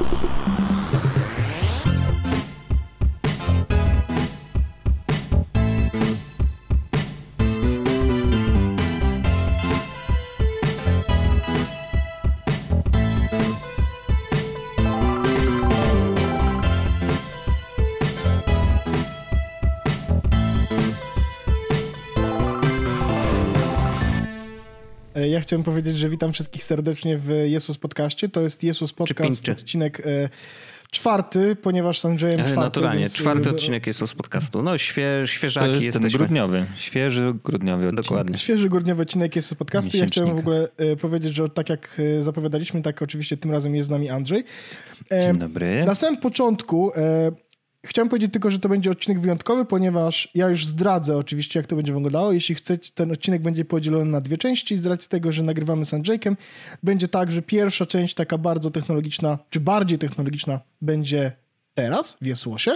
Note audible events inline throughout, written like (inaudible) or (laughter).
Yes. Ja chciałem powiedzieć, że witam wszystkich serdecznie w Jesus Podcaście. To jest Jesus Podcast, odcinek e, czwarty, ponieważ z Andrzejem czwarty. Naturalnie, więc... czwarty odcinek Jesus Podcastu. No, świe, świeżaki to jest jesteśmy. ten grudniowy, świeży grudniowy odcinek. Dokładnie. Świeży grudniowy odcinek Jesus Podcastu. Ja chciałem w ogóle e, powiedzieć, że tak jak e, zapowiadaliśmy, tak oczywiście tym razem jest z nami Andrzej. E, Dzień dobry. Na samym początku e, Chciałem powiedzieć tylko, że to będzie odcinek wyjątkowy, ponieważ ja już zdradzę oczywiście, jak to będzie wyglądało. Jeśli chcecie, ten odcinek będzie podzielony na dwie części z racji tego, że nagrywamy z Andrzejkiem. Będzie tak, że pierwsza część, taka bardzo technologiczna, czy bardziej technologiczna, będzie teraz w Jesłosie.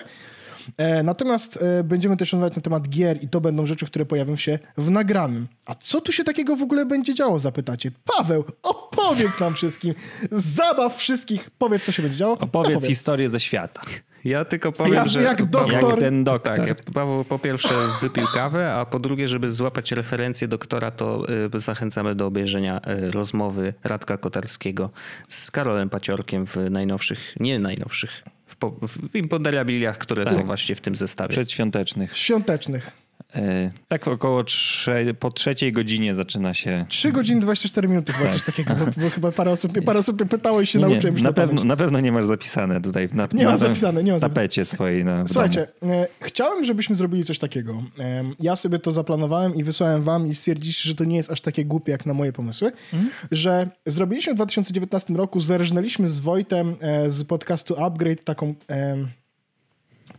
E, natomiast e, będziemy też rozmawiać na temat gier i to będą rzeczy, które pojawią się w nagranym. A co tu się takiego w ogóle będzie działo, zapytacie? Paweł, opowiedz nam wszystkim. Zabaw wszystkich. Powiedz, co się będzie działo. Opowiedz no, historię ze świata. Ja tylko powiem, jak, że... Jak doktor. Jak ten doktor. Tak, Paweł po pierwsze wypił kawę, a po drugie, żeby złapać referencję doktora, to y, zachęcamy do obejrzenia y, rozmowy Radka Kotarskiego z Karolem Paciorkiem w najnowszych, nie najnowszych, w, w imponderabiliach, które tak. są właśnie w tym zestawie. Przedświątecznych. Świątecznych. E, tak około trze po trzeciej godzinie zaczyna się... 3 godziny 24 minuty chyba tak. coś takiego, bo, bo, chyba parę osób, parę osób pytało i się nie, nauczyłem nie, na, pewno, na pewno nie masz zapisane tutaj na, nie na mam zapisane, nie mam tapecie swojej. Na, Słuchajcie, e, chciałem, żebyśmy zrobili coś takiego. E, ja sobie to zaplanowałem i wysłałem wam i stwierdziliście, że to nie jest aż takie głupie jak na moje pomysły, mhm. że zrobiliśmy w 2019 roku, zerżnęliśmy z Wojtem e, z podcastu Upgrade taką...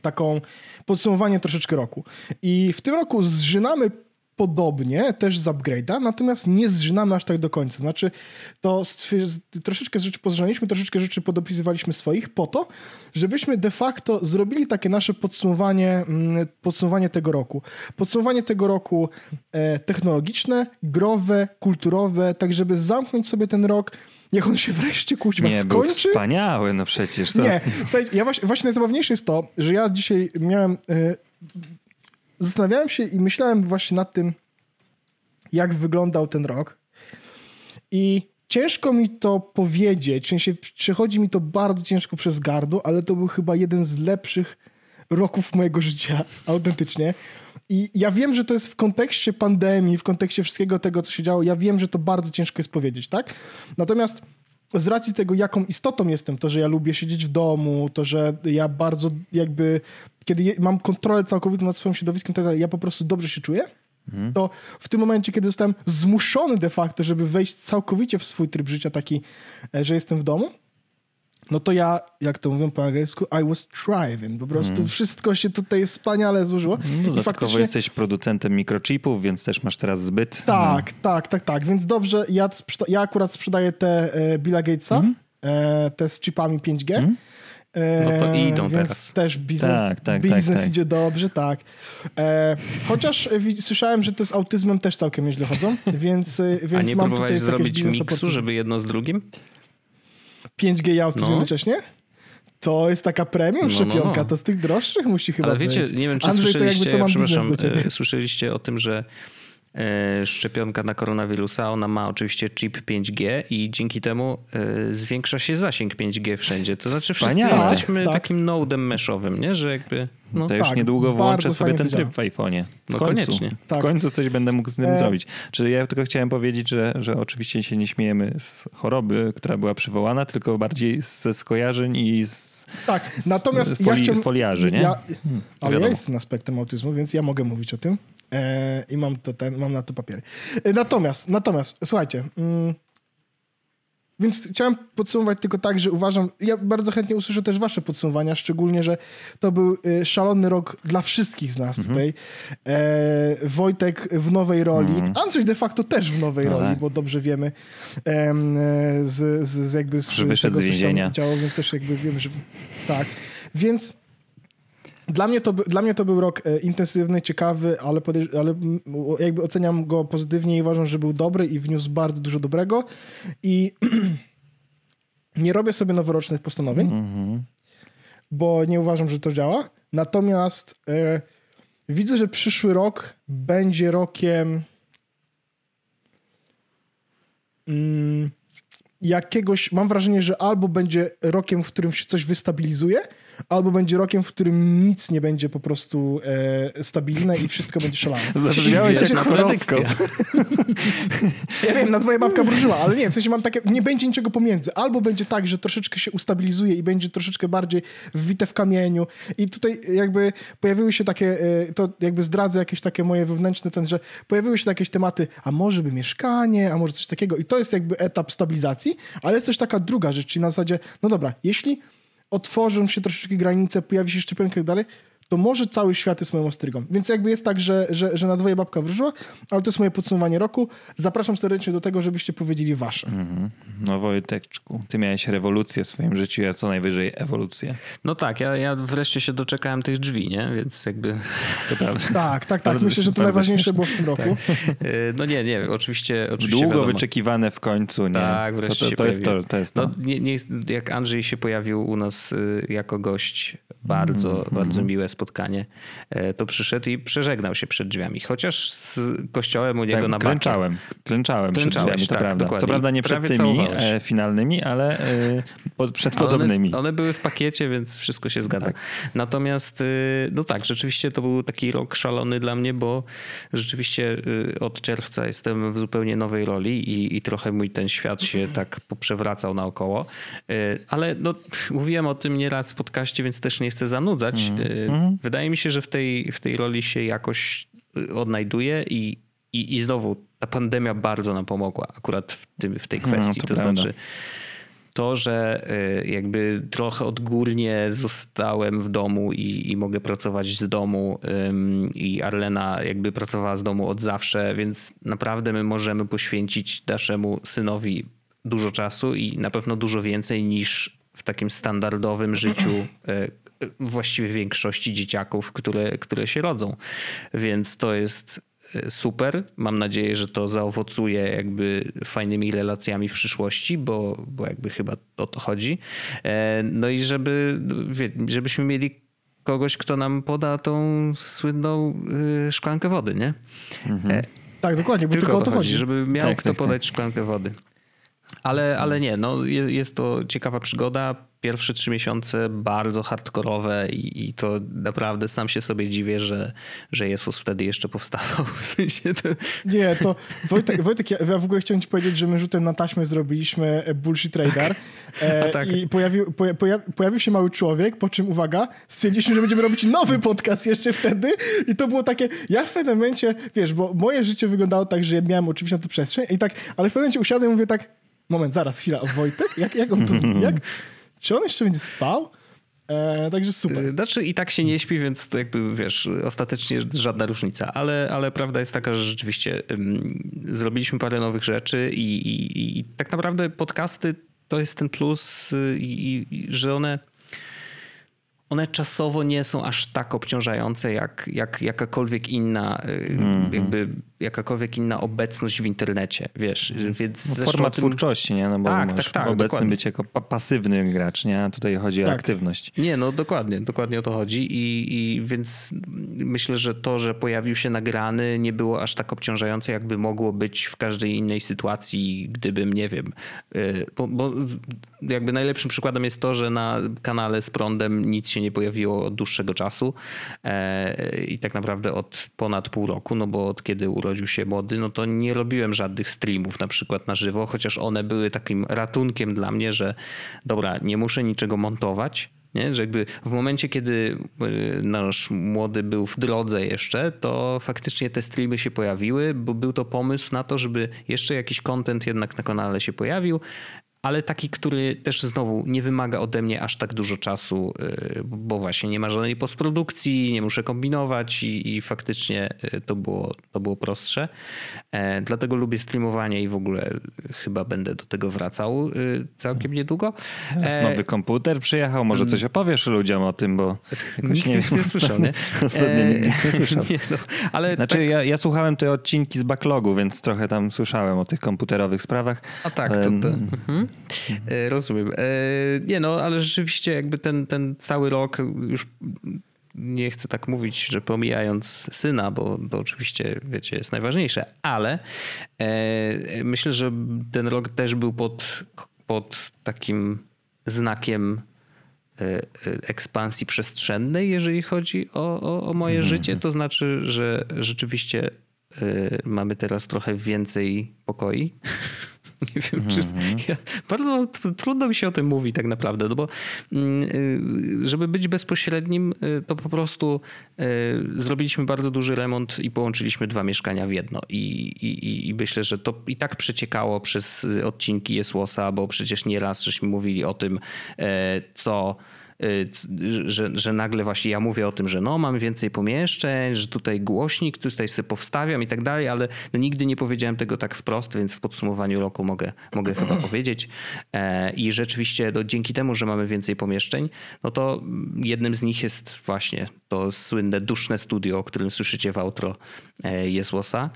Taką podsumowanie troszeczkę roku. I w tym roku zżynamy podobnie, też z upgrade'a, natomiast nie zżynamy aż tak do końca. Znaczy, to troszeczkę rzeczy pozżynaliśmy, troszeczkę rzeczy podopisywaliśmy swoich po to, żebyśmy de facto zrobili takie nasze podsumowanie, mm, podsumowanie tego roku. Podsumowanie tego roku e, technologiczne, growe, kulturowe, tak żeby zamknąć sobie ten rok Niech on się wreszcie kuźwa nie, skończy. Był wspaniały, no przecież. To... Nie, słuchaj, ja właśnie, właśnie najzabawniejsze jest to, że ja dzisiaj miałem... Yy, zastanawiałem się i myślałem właśnie nad tym, jak wyglądał ten rok. I ciężko mi to powiedzieć, w sensie przechodzi mi to bardzo ciężko przez gardło, ale to był chyba jeden z lepszych roków mojego życia, (laughs) autentycznie. I ja wiem, że to jest w kontekście pandemii, w kontekście wszystkiego tego, co się działo, ja wiem, że to bardzo ciężko jest powiedzieć, tak? Natomiast z racji tego, jaką istotą jestem, to, że ja lubię siedzieć w domu, to, że ja bardzo jakby, kiedy mam kontrolę całkowitą nad swoim środowiskiem, to ja po prostu dobrze się czuję, mhm. to w tym momencie, kiedy zostałem zmuszony de facto, żeby wejść całkowicie w swój tryb życia taki, e, że jestem w domu, no to ja, jak to mówią po angielsku, I was thriving. Po prostu mm. wszystko się tutaj wspaniale złożyło. No, dodatkowo faktycznie... jesteś producentem mikrochipów, więc też masz teraz zbyt. Tak, no. tak, tak, tak. Więc dobrze, ja, ja akurat sprzedaję te e, Billa Gatesa, mm. e, te z chipami 5G. Mm. No to e, idą Więc teraz. też biznes, tak, tak, biznes tak, tak. idzie dobrze, tak. E, chociaż słyszałem, że to z autyzmem też całkiem nieźle chodzą, więc, e, więc A nie mam próbowałeś zrobić miksu, żeby jedno z drugim? 5G i autyzm no. jednocześnie? To jest taka premium no, szczepionka, no, no. to z tych droższych musi chyba Ale wiecie, być. nie wiem, czy Andrzej, słyszeliście, to jakby, co mam przepraszam, do ciebie. E, słyszeliście o tym, że szczepionka na koronawirusa, ona ma oczywiście chip 5G i dzięki temu e, zwiększa się zasięg 5G wszędzie. To znaczy wszyscy Wspaniale. jesteśmy tak. takim nodem meshowym, nie? Że jakby... No. To już tak, niedługo włączę sobie ten tryb w iPhone'ie. W no końcu. koniecznie. Tak. W końcu coś będę mógł z tym e... zrobić. Czy ja tylko chciałem powiedzieć, że, że oczywiście się nie śmiejemy z choroby, która była przywołana, tylko bardziej ze skojarzeń i z tak, natomiast foli, ja chciałem, foliarzy, nie? Ja, hmm, ale wiadomo. ja jestem aspektem autyzmu, więc ja mogę mówić o tym e, i mam, to ten, mam na to papiery. E, natomiast, natomiast, słuchajcie, mm, więc chciałem podsumować tylko tak, że uważam, ja bardzo chętnie usłyszę też wasze podsumowania, szczególnie, że to był y, szalony rok dla wszystkich z nas mhm. tutaj. E, Wojtek w nowej roli, mhm. Andrzej de facto też w nowej no roli, tak. bo dobrze wiemy e, z, z, z, jakby z tego, z więzienia. działo, więc też jakby wiemy, że tak. Więc dla mnie, to, dla mnie to był rok e, intensywny, ciekawy, ale, ale jakby oceniam go pozytywnie i uważam, że był dobry i wniósł bardzo dużo dobrego. I (clears throat) Nie robię sobie noworocznych postanowień, Mhm. bo nie uważam, że to działa. Natomiast e, widzę, że przyszły rok będzie rokiem mm, jakiegoś. Mam wrażenie, że albo będzie rokiem, w którym się coś wystabilizuje, albo będzie rokiem, w którym nic nie będzie po prostu e, stabilne i wszystko będzie szalane. Zabrzmiałeś jak horoskop. Ja wiem, na twoja babka wróżyła, ale nie, w sensie mam takie, nie będzie niczego pomiędzy. Albo będzie tak, że troszeczkę się ustabilizuje i będzie troszeczkę bardziej wbite w kamieniu. I tutaj jakby pojawiły się takie, e, to jakby zdradzę jakieś takie moje wewnętrzne ten, że pojawiły się jakieś tematy, a może by mieszkanie, a może coś takiego. I to jest jakby etap stabilizacji, ale jest też taka druga rzecz, czyli na zasadzie, no dobra, jeśli otworzą się troszeczkę granice, pojawi się szczepionka i tak dalej, to może cały świat jest moją ostrygą. Więc jakby jest tak, że, że, że na dwoje babka wróżyła, ale to jest moje podsumowanie roku. Zapraszam serdecznie do tego, żebyście powiedzieli wasze. No Wojteczku, ty miałeś rewolucję w swoim życiu, ja co najwyżej ewolucję. No tak, ja, ja wreszcie się doczekałem tych drzwi, nie? Więc jakby... To prawda. Tak, tak, tak. Bardzo- Myślę, że to najważniejsze było w tym roku. e, No nie, nie, oczywiście, oczywiście Długo wiadomo. wyczekiwane w końcu, nie? Tak, to, wreszcie to, się to, jest to, to jest to. No, nie, nie, jak Andrzej się pojawił u nas y, jako gość, bardzo, Mhm, bardzo miłe spotkanie, e, to przyszedł i przeżegnał się przed drzwiami. Chociaż z kościołem u niego tak, na bakie. klęczałem, klęczałem przed drzwiami, to tak, prawda. dokładnie. Co prawda nie przed tymi całowałeś. e, finalnymi, ale e, przed podobnymi. One, one były w pakiecie, więc wszystko się zgadza. Tak. Natomiast, y, no tak, rzeczywiście to był taki rok szalony dla mnie, bo rzeczywiście y, od czerwca jestem w zupełnie nowej roli i, i trochę mój ten świat się tak poprzewracał naokoło. Y, Ale no, mówiłem o tym nieraz w podcaście, więc też nie chcę zanudzać. Wydaje mi się, że w tej, w tej roli się jakoś y, odnajduję i, i, i znowu ta pandemia bardzo nam pomogła akurat w, tym, w tej kwestii. to to prawda. znaczy to, że y, jakby trochę odgórnie zostałem w domu i, i mogę pracować z domu ym, i Arlena jakby pracowała z domu od zawsze, więc naprawdę my możemy poświęcić naszemu synowi dużo czasu i na pewno dużo więcej niż w takim standardowym życiu y, właściwie większości dzieciaków, które, które się rodzą. Więc to jest y, super. Mam nadzieję, że to zaowocuje jakby fajnymi relacjami w przyszłości, bo, bo jakby chyba o to chodzi. E, No i żeby, żebyśmy mieli kogoś, kto nam poda tą słynną y, szklankę wody, nie? E, Tak, dokładnie, bo tylko, o to chodzi. żeby miał Tak, kto tak, tak. podać szklankę wody. Ale, ale nie, no je- jest to ciekawa przygoda. Pierwsze trzy miesiące bardzo hardkorowe i, i to naprawdę sam się sobie dziwię, że, że Jezus wtedy jeszcze powstawał. (laughs) W sensie to... Nie, to Wojtek, Wojtek ja, ja w ogóle chciałem ci powiedzieć, że my rzutem na taśmę zrobiliśmy e, Bullshit Radar e, A tak. i pojawił, poja, poja, pojawił się mały człowiek, po czym, uwaga, stwierdziliśmy, że będziemy robić nowy podcast jeszcze wtedy i to było takie, ja w pewnym momencie, wiesz, bo moje życie wyglądało tak, że ja miałem oczywiście na to przestrzeń i tak, ale w pewnym momencie usiadłem i mówię tak, moment, zaraz, chwila, Wojtek? Jak, jak on to, jak? Czy on jeszcze będzie spał? E, także super. Znaczy i tak się nie śpi, więc to jakby wiesz, ostatecznie żadna różnica, ale, ale prawda jest taka, że rzeczywiście zrobiliśmy parę nowych rzeczy i, i, i tak naprawdę podcasty to jest ten plus, y, i, i, że one one czasowo nie są aż tak obciążające jak, jak jakakolwiek inna y, jakby jakakolwiek inna obecność w internecie, wiesz, więc No, forma o tym- twórczości, nie? No bo Tak, tak, tak, obecny dokładnie. być jako pa- pasywny gracz, nie? A tutaj chodzi o Tak. aktywność. Nie, no dokładnie, dokładnie o to chodzi i, i więc myślę, że to, że pojawił się nagrany nie było aż tak obciążające, jakby mogło być w każdej innej sytuacji, gdybym, nie wiem, y, bo, bo jakby najlepszym przykładem jest to, że na kanale z prądem nic się nie pojawiło od dłuższego czasu e, i tak naprawdę od ponad pół roku, no bo od kiedy urodził się młody, no to nie robiłem żadnych streamów na przykład na żywo, chociaż one były takim ratunkiem dla mnie, że dobra, nie muszę niczego montować, nie? Że jakby w momencie, kiedy y, nasz młody był w drodze jeszcze, to faktycznie te streamy się pojawiły, bo był to pomysł na to, żeby jeszcze jakiś content jednak na kanale się pojawił, ale taki, który też znowu nie wymaga ode mnie aż tak dużo czasu, y, bo właśnie nie ma żadnej postprodukcji, nie muszę kombinować i, i faktycznie y, to było, to było prostsze. E, Dlatego lubię streamowanie i w ogóle chyba będę do tego wracał y, całkiem niedługo. Teraz E, nowy komputer przyjechał, może coś opowiesz ludziom o tym, bo (laughs) (laughs) Nikt nic nie słyszał, nie? Ostatnio E, nic nie słyszał. nie, no, ale Znaczy tak, ja, ja słuchałem te odcinki z backlogu, więc trochę tam słyszałem o tych komputerowych sprawach. a tak, ale to, to, mhm. E, rozumiem. E, nie no, ale rzeczywiście jakby ten, ten cały rok już nie chcę tak mówić, że pomijając syna, bo to oczywiście, wiecie, jest najważniejsze, ale e, myślę, że ten rok też był pod, pod takim znakiem ekspansji przestrzennej, jeżeli chodzi o, o, o moje mhm. życie. To znaczy, że rzeczywiście mamy teraz trochę więcej pokoi. (laughs) (laughs) Nie wiem, mm -hmm. czy. Mhm. Ja, bardzo trudno mi się o tym mówi, tak naprawdę, no bo mm, y, żeby być bezpośrednim, y, to po prostu y, zrobiliśmy bardzo duży remont i połączyliśmy dwa mieszkania w jedno. I, i, i myślę, że to i tak przeciekało przez odcinki Jesłosa, bo przecież nieraz żeśmy mówili o tym, e, co że, że nagle właśnie ja mówię o tym, że no mam więcej pomieszczeń, że tutaj głośnik, tutaj sobie powstawiam i tak dalej, ale no nigdy nie powiedziałem tego tak wprost, więc w podsumowaniu roku mogę, mogę chyba (clears throat) powiedzieć. E, I rzeczywiście no, dzięki temu, że mamy więcej pomieszczeń, no to jednym z nich jest właśnie to słynne duszne studio, o którym słyszycie w outro e, Jesłosa.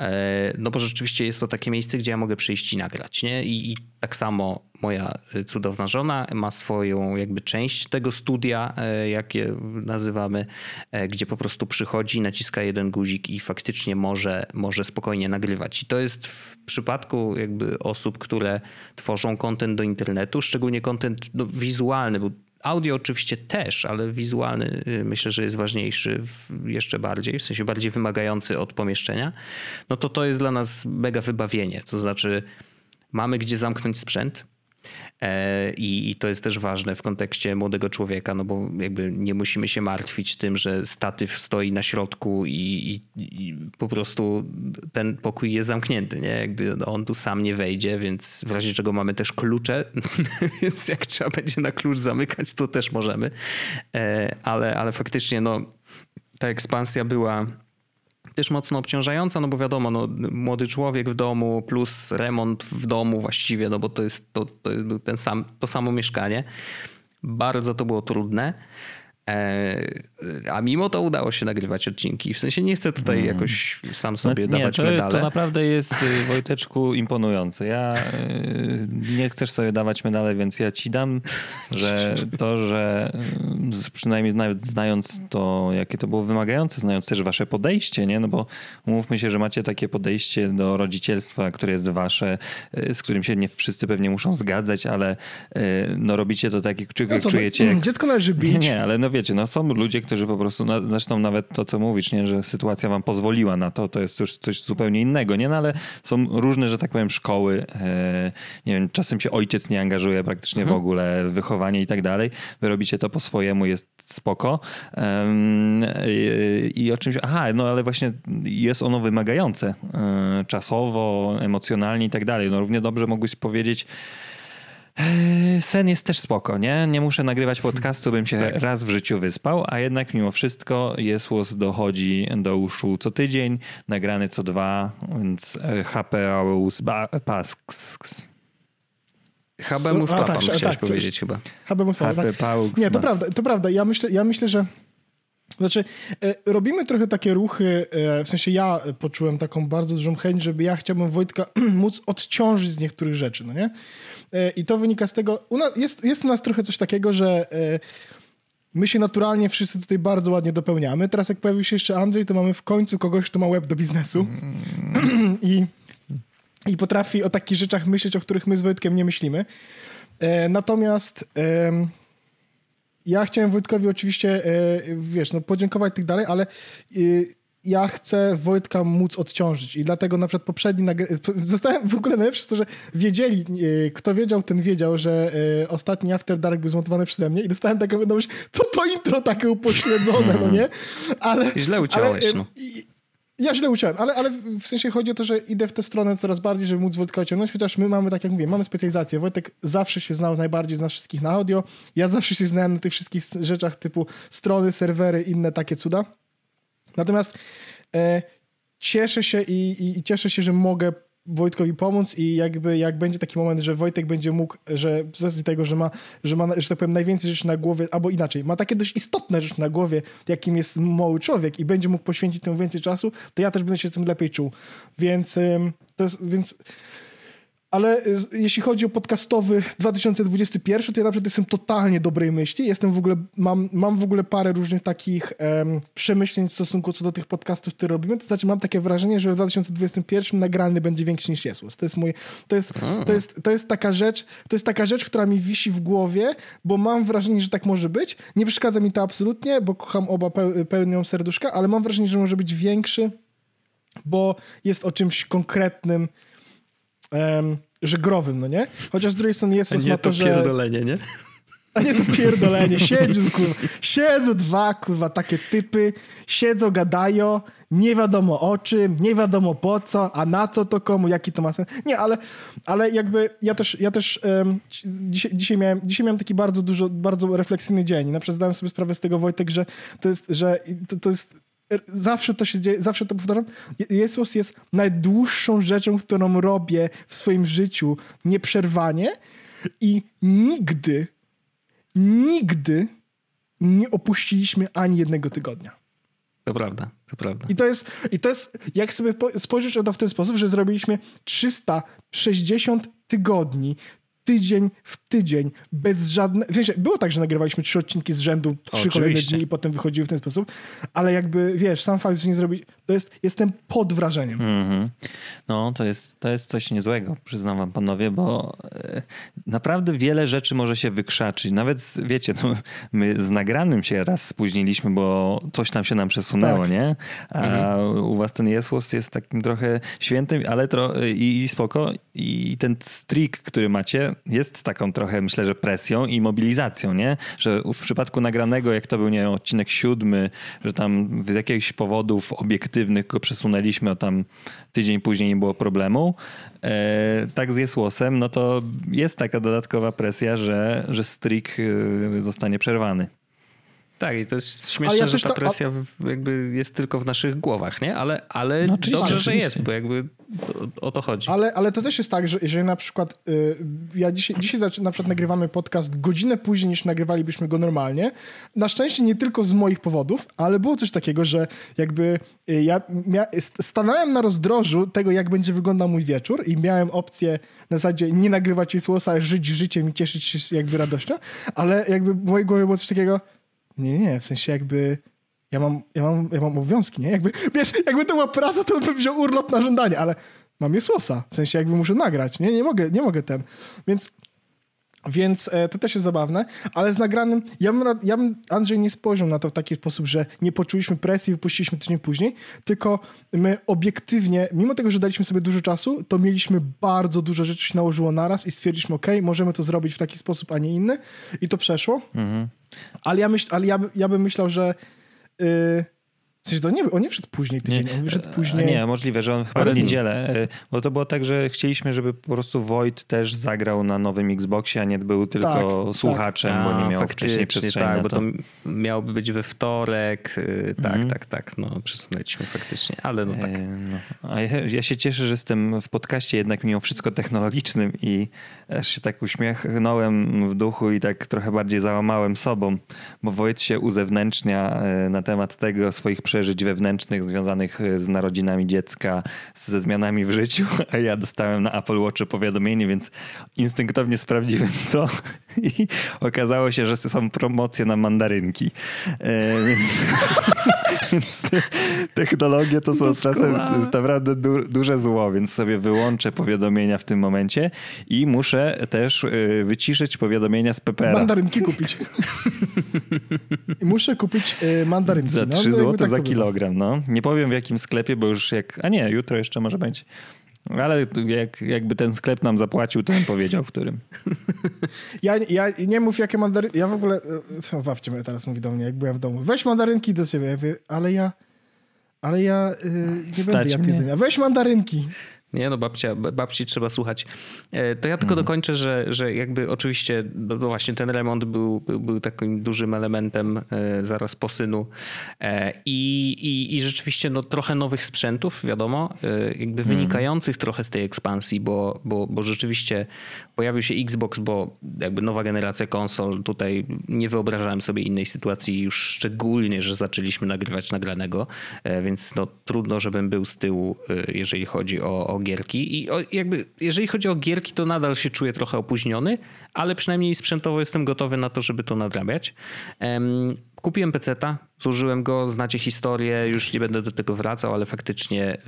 E, no bo rzeczywiście jest to takie miejsce, gdzie ja mogę przyjść i nagrać. Nie? I, I, tak samo moja y, cudowna żona ma swoją jakby część tego studia, e, jakie nazywamy, e, gdzie po prostu przychodzi, naciska jeden guzik i faktycznie może, może spokojnie nagrywać. I to jest w przypadku jakby osób, które tworzą kontent do internetu, szczególnie kontent no, wizualny, bo Audio oczywiście też, ale wizualny y, myślę, że jest ważniejszy jeszcze bardziej, w sensie bardziej wymagający od pomieszczenia. No to to jest dla nas mega wybawienie. To znaczy, mamy gdzie zamknąć sprzęt, I, I, to jest też ważne w kontekście młodego człowieka, no bo jakby nie musimy się martwić tym, że statyw stoi na środku i, i, i po prostu ten pokój jest zamknięty, nie? Jakby on tu sam nie wejdzie, więc w razie czego mamy też klucze, (laughs) więc jak trzeba będzie na klucz zamykać, to też możemy. E, ale, ale faktycznie no, ta ekspansja była też mocno obciążająca, no bo wiadomo, no, młody człowiek w domu plus remont w domu właściwie, no bo to jest, to, to ten sam, to samo mieszkanie. Bardzo to było trudne. E, a mimo to udało się nagrywać odcinki. W sensie nie chcę tutaj hmm. jakoś sam sobie no, dawać nie, to, medale. To naprawdę jest, y, Wojteczku, imponujące. Ja y, nie chcesz sobie dawać medale, więc ja ci dam, że (laughs) to, że y, przynajmniej nawet znając to, jakie to było wymagające, znając też wasze podejście, nie? No bo umówmy się, że macie takie podejście do rodzicielstwa, które jest wasze, z którym się nie wszyscy pewnie muszą zgadzać, ale no robicie to tak, jak no czujecie. Jak... Dziecko należy (laughs) bić. Nie, nie, ale no wiecie, no są ludzie, którzy po prostu, no, zresztą nawet to, co mówisz, nie, że sytuacja wam pozwoliła na to, to jest już coś zupełnie innego, nie? No, ale są różne, że tak powiem, szkoły. E, nie wiem, czasem się ojciec nie angażuje praktycznie mhm. w ogóle w wychowanie i tak dalej. Wy robicie to po swojemu, jest spoko. I o czymś, aha, no ale właśnie jest ono wymagające e, czasowo, emocjonalnie i tak dalej. No równie dobrze mogłeś powiedzieć, sen jest też spoko, nie? Nie muszę nagrywać podcastu, bym się (laughs) tak. raz w życiu wyspał, a jednak mimo wszystko Jesłos dochodzi do uszu co tydzień, nagrany co dwa, więc e, Habemus Pasks. Habemus Papam, tak, chciałeś tak, powiedzieć chyba. Habemus tak. Nie, to prawda, to prawda. Ja myślę, ja myślę że znaczy, e, robimy trochę takie ruchy, e, w sensie ja poczułem taką bardzo dużą chęć, żeby ja chciałbym Wojtka (clears throat) móc odciążyć z niektórych rzeczy, no nie? E, I to wynika z tego, jest, jest u nas trochę coś takiego, że my się naturalnie wszyscy tutaj bardzo ładnie dopełniamy. Teraz jak pojawił się jeszcze Andrzej, to mamy w końcu kogoś, kto ma web do biznesu mm. (clears throat) I, i potrafi o takich rzeczach myśleć, o których my z Wojtkiem nie myślimy. Natomiast ja chciałem Wojtkowi oczywiście, e, wiesz, no podziękować i tak dalej, ale e, ja chcę Wojtka móc odciążyć i dlatego na przykład poprzedni zostałem w ogóle najlepsze to, że wiedzieli, e, kto wiedział, ten wiedział, że ostatni After Dark był zmontowany przeze mnie i dostałem taką wiadomość, co to intro takie upośledzone, no nie? Ale... Źle uciąłeś, ale, no. Ja źle uciąłem, ale, ale w sensie chodzi o to, że idę w tę stronę coraz bardziej, żeby móc Wojtka ociągnąć, chociaż my mamy, tak jak mówię, mamy specjalizację. Wojtek zawsze się znał najbardziej z nas wszystkich na audio. Ja zawsze się znałem na tych wszystkich rzeczach typu strony, serwery, inne takie cuda. Natomiast e, cieszę się i, i, i cieszę się, że mogę Wojtkowi pomóc i jakby jak będzie taki moment, że Wojtek będzie mógł, że z tego, że ma, że ma, że tak powiem, najwięcej rzeczy na głowie, albo inaczej, ma takie dość istotne rzeczy na głowie, jakim jest mały człowiek i będzie mógł poświęcić temu więcej czasu, to ja też będę się tym lepiej czuł. Więc to jest, więc ale z, jeśli chodzi o podcastowy 2021, to ja naprawdę jestem totalnie dobrej myśli. Jestem w ogóle, mam, mam w ogóle parę różnych takich em, przemyśleń w stosunku co do tych podcastów, które robimy. To znaczy mam takie wrażenie, że w 2021 nagrany będzie większy niż Jesus. To jest mój, to jest, to jest, to jest taka rzecz, to jest taka rzecz, która mi wisi w głowie, bo mam wrażenie, że tak może być. Nie przeszkadza mi to absolutnie, bo kocham oba peł, pełnią serduszka, ale mam wrażenie, że może być większy, bo jest o czymś konkretnym, em, że growym, no nie? Chociaż z drugiej strony Jezus nie ma to, że... pierdolenie, nie? A nie to pierdolenie. Siedzą, kurwa. Siedzą dwa, kurwa, takie typy. Siedzą, gadają. Nie wiadomo o czym, nie wiadomo po co, a na co to komu, jaki to ma sens. Nie, ale, ale jakby ja też, ja też um, dzisiaj, dzisiaj, miałem, dzisiaj miałem taki bardzo dużo, bardzo refleksyjny dzień. Na przykład zdałem sobie sprawę z tego, Wojtek, że to jest, że to, to jest zawsze to się dzieje, zawsze to powtarzam. Jezus jest najdłuższą rzeczą, którą robię w swoim życiu nieprzerwanie i nigdy, nigdy nie opuściliśmy ani jednego tygodnia. To prawda, to prawda. I to jest, i to jest jak sobie po- spojrzeć na to w ten sposób, że zrobiliśmy 360 tygodni, tydzień w tydzień, bez żadnego... W sensie, było tak, że nagrywaliśmy trzy odcinki z rzędu, trzy kolejne dni i potem wychodziły w ten sposób, ale jakby, wiesz, sam fakt, że nie zrobić, to jest, jestem pod wrażeniem. Mhm. No, to jest, to jest coś niezłego, przyznam wam panowie, bo e, naprawdę wiele rzeczy może się wykrzaczyć. Nawet, wiecie, no, my z nagranym się raz spóźniliśmy, bo coś tam się nam przesunęło, Tak. nie? A u was ten Jesłos jest takim trochę świętym, ale tro, i, i spoko. I ten streak, który macie, jest taką trochę, myślę, że presją i mobilizacją, nie? Że w przypadku nagranego, jak to był, nie wiem, odcinek siódmy, że tam z jakichś powodów obiektywnych go przesunęliśmy, o tam tydzień później nie było problemu. E, tak z Jesłosem, no to jest taka dodatkowa presja, że, że streak e, zostanie przerwany. Tak, i to jest śmieszne, ja że ta to- presja w- jakby jest tylko w naszych głowach, nie? Ale, ale No dobrze, że oczywiście. jest, bo jakby o, o to chodzi. Ale, ale to też jest tak, że jeżeli na przykład y, ja dzisiaj, dzisiaj na przykład nagrywamy podcast godzinę później niż nagrywalibyśmy go normalnie. Na szczęście nie tylko z moich powodów, ale było coś takiego, że jakby y, ja stanąłem na rozdrożu tego, jak będzie wyglądał mój wieczór i miałem opcję na zasadzie nie nagrywać jej słosa, ale żyć życiem i cieszyć się jakby radością, ale jakby w mojej głowie było coś takiego nie, nie, w sensie jakby ja mam, ja mam, ja mam obowiązki, nie? Jakby, wiesz, jakby to była praca, to bym wziął urlop na żądanie, ale mam je słosa. W sensie jakby muszę nagrać, nie? Nie mogę, nie mogę ten. Więc, więc e, to też jest zabawne, ale z nagranym, ja bym, ja bym, Andrzej, nie spojrzał na to w taki sposób, że nie poczuliśmy presji, wypuściliśmy tydzień później, tylko my obiektywnie, mimo tego, że daliśmy sobie dużo czasu, to mieliśmy bardzo dużo rzeczy się nałożyło naraz i stwierdziliśmy, ok, możemy to zrobić w taki sposób, a nie inny i to przeszło. Ale ja, myśl, ale ja, ja bym myślał, że yy, w sensie to nie, on nie wszedł później tydzień, on wyszedł A później. Nie, możliwe, że on chyba w nie. niedzielę, e, bo to było tak, że chcieliśmy, żeby po prostu Void też zagrał na nowym Xboxie, a nie był tylko tak. słuchaczem, bo nie miał wcześniej faktycznie, przestrzeni tak, bo to. to miałoby być we wtorek. y, Tak, Mhm. tak, tak. No, przesunęliśmy faktycznie, ale no tak. E, No. A ja, ja się cieszę, że jestem w podcaście jednak mimo wszystko technologicznym i aż się tak uśmiechnąłem w duchu i tak trochę bardziej załamałem sobą, bo Wojt się uzewnętrznia e, na temat tego swoich przeżyć wewnętrznych związanych e, z narodzinami dziecka, ze zmianami w życiu, (laughs) a ja dostałem na Apple Watch powiadomienie, więc instynktownie sprawdziłem (laughs) co i okazało się, że są promocje na mandarynki. E, Więc, (laughs) więc (laughs) te technologie to są czasem jest naprawdę du, duże zło, więc sobie wyłączę powiadomienia w tym momencie i muszę też y, wyciszyć powiadomienia z PPR. Mandarynki kupić. Muszę kupić yy, mandarynki. Za no, 3 jakby zł tak za kilogram, no. Nie powiem w jakim sklepie, bo już jak... A nie, jutro jeszcze może być. Ale jak, jakby ten sklep nam zapłacił, to bym powiedział, w którym. (laughs) Ja, ja nie mów jakie mandarynki. Ja w ogóle. e, Babcia mnie teraz mówi do mnie, jak byłem w domu. Weź mandarynki do ciebie. Ja mówię, ale ja. Ale ja y, nie Stać będę jadł jedzenia. Weź mandarynki. Nie no, babcia, babci trzeba słuchać. E, To ja tylko dokończę, że, że jakby oczywiście no no właśnie ten remont był, był, był takim dużym elementem e, zaraz po synu. E, i, i, i rzeczywiście no, trochę nowych sprzętów, wiadomo, jakby wynikających trochę z tej ekspansji, bo, bo, bo rzeczywiście pojawił się Xbox, bo jakby nowa generacja konsol, tutaj nie wyobrażałem sobie innej sytuacji, już szczególnie, że zaczęliśmy nagrywać nagranego, więc no trudno, żebym był z tyłu, jeżeli chodzi o, o gierki i jakby jeżeli chodzi o gierki, to nadal się czuję trochę opóźniony, ale przynajmniej sprzętowo jestem gotowy na to, żeby to nadrabiać. Kupiłem PC-ta, zużyłem go, znacie historię, już nie będę do tego wracał, ale faktycznie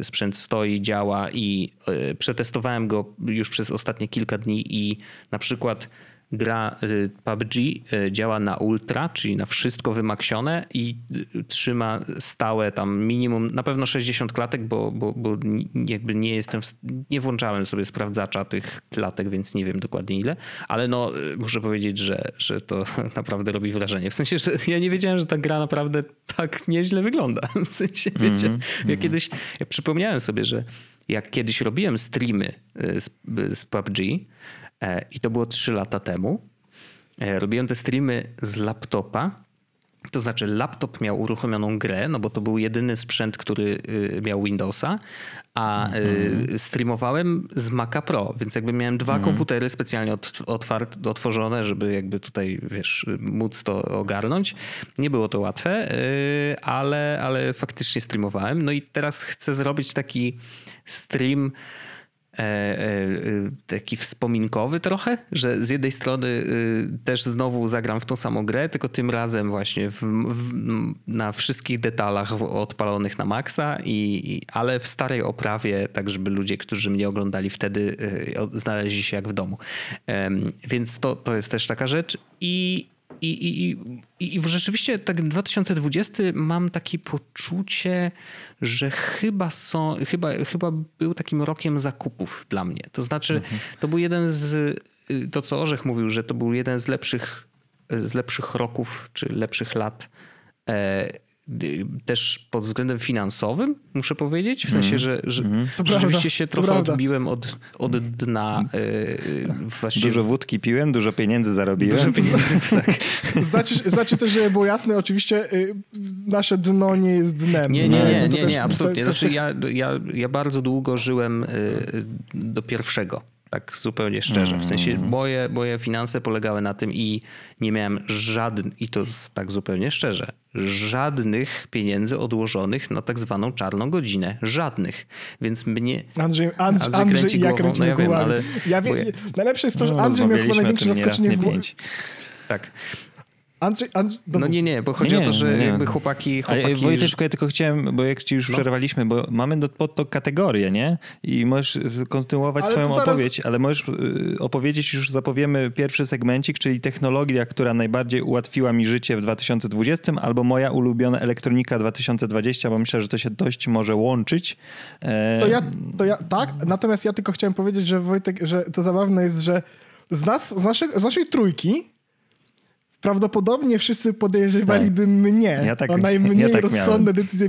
y, sprzęt stoi, działa i y, przetestowałem go już przez ostatnie kilka dni i na przykład gra y, PUBG y, działa na ultra, czyli na wszystko wymaksione i y, trzyma stałe tam minimum, na pewno 60 klatek, bo, bo, bo jakby nie jestem, nie włączałem sobie sprawdzacza tych klatek, więc nie wiem dokładnie ile, ale no muszę powiedzieć, że, że to (laughs) naprawdę robi wrażenie. W sensie, że ja nie wiedziałem, że ta gra naprawdę tak nieźle wygląda. (laughs) W sensie, wiecie, mm -hmm. ja mhm. kiedyś, ja przypomniałem sobie, że jak kiedyś robiłem streamy z, z PUBG, I to było 3 lata temu. E, robiłem te streamy z laptopa. To znaczy, laptop miał uruchomioną grę, no bo to był jedyny sprzęt, który y, miał Windowsa, a mm. streamowałem z Maca Pro, więc jakby miałem dwa mm. komputery specjalnie otwarte, otworzone, żeby jakby tutaj, wiesz, móc to ogarnąć. Nie było to łatwe, y, ale, ale faktycznie streamowałem. No i teraz chcę zrobić taki stream E, e, taki wspominkowy trochę, że z jednej strony y, też znowu zagram w tą samą grę, tylko tym razem właśnie w, w, na wszystkich detalach odpalonych na maksa, i, ale w starej oprawie, tak żeby ludzie, którzy mnie oglądali wtedy y, znaleźli się jak w domu. Więc to, to jest też taka rzecz i i, i, i, I rzeczywiście tak 2020 mam takie poczucie, że chyba są, chyba, chyba był takim rokiem zakupów dla mnie. To znaczy, mhm. to był jeden z, to co Orzech mówił, że to był jeden z lepszych, z lepszych roków, czy lepszych lat e, też pod względem finansowym, muszę powiedzieć. W sensie, mhm. że, że mm. rzeczywiście prawda, się trochę odbiłem od, od dna. Yy. Dużo wódki piłem, dużo pieniędzy zarobiłem. Dużo pieniędzy, (laughs) tak. znaczy, znaczy też, żeby było jasne, oczywiście y, nasze dno nie jest dnem. Nie, nie, nie, nie, nie, absolutnie. Znaczy, ja, ja, ja bardzo długo żyłem y, do pierwszego tak zupełnie szczerze. W sensie mm. moje, moje finanse polegały na tym i nie miałem żadnych, i to tak zupełnie szczerze, żadnych pieniędzy odłożonych na tak zwaną czarną godzinę. Żadnych. Więc mnie... Andrzej, Andrzej, Andrzej kręci Andrzej, głową. no ja wiem, ale... Ja wie, ja... Najlepsze jest to, że no, Andrzej miał chyba największe zaskoczenie w Tak. Andrzej, Andrzej, no nie, nie, bo chodzi nie, o to, że nie. jakby chłopaki... chłopaki Ale Wojteczku, ja tylko chciałem, bo jak ci już no. przerwaliśmy, bo mamy do, pod to kategorię, nie? I możesz kontynuować ale swoją zaraz... opowieść, ale możesz y, opowiedzieć, już zapowiemy pierwszy segmencik, czyli technologia, która najbardziej ułatwiła mi życie w 2020, albo moja ulubiona elektronika 2020, bo myślę, że to się dość może łączyć. E... To, ja, to ja, tak, natomiast ja tylko chciałem powiedzieć, że Wojtek, że to zabawne jest, że z nas, z, z naszej trójki prawdopodobnie wszyscy podejrzewaliby tak. mnie ja tak, o najmniej ja tak rozsądne miałem. decyzje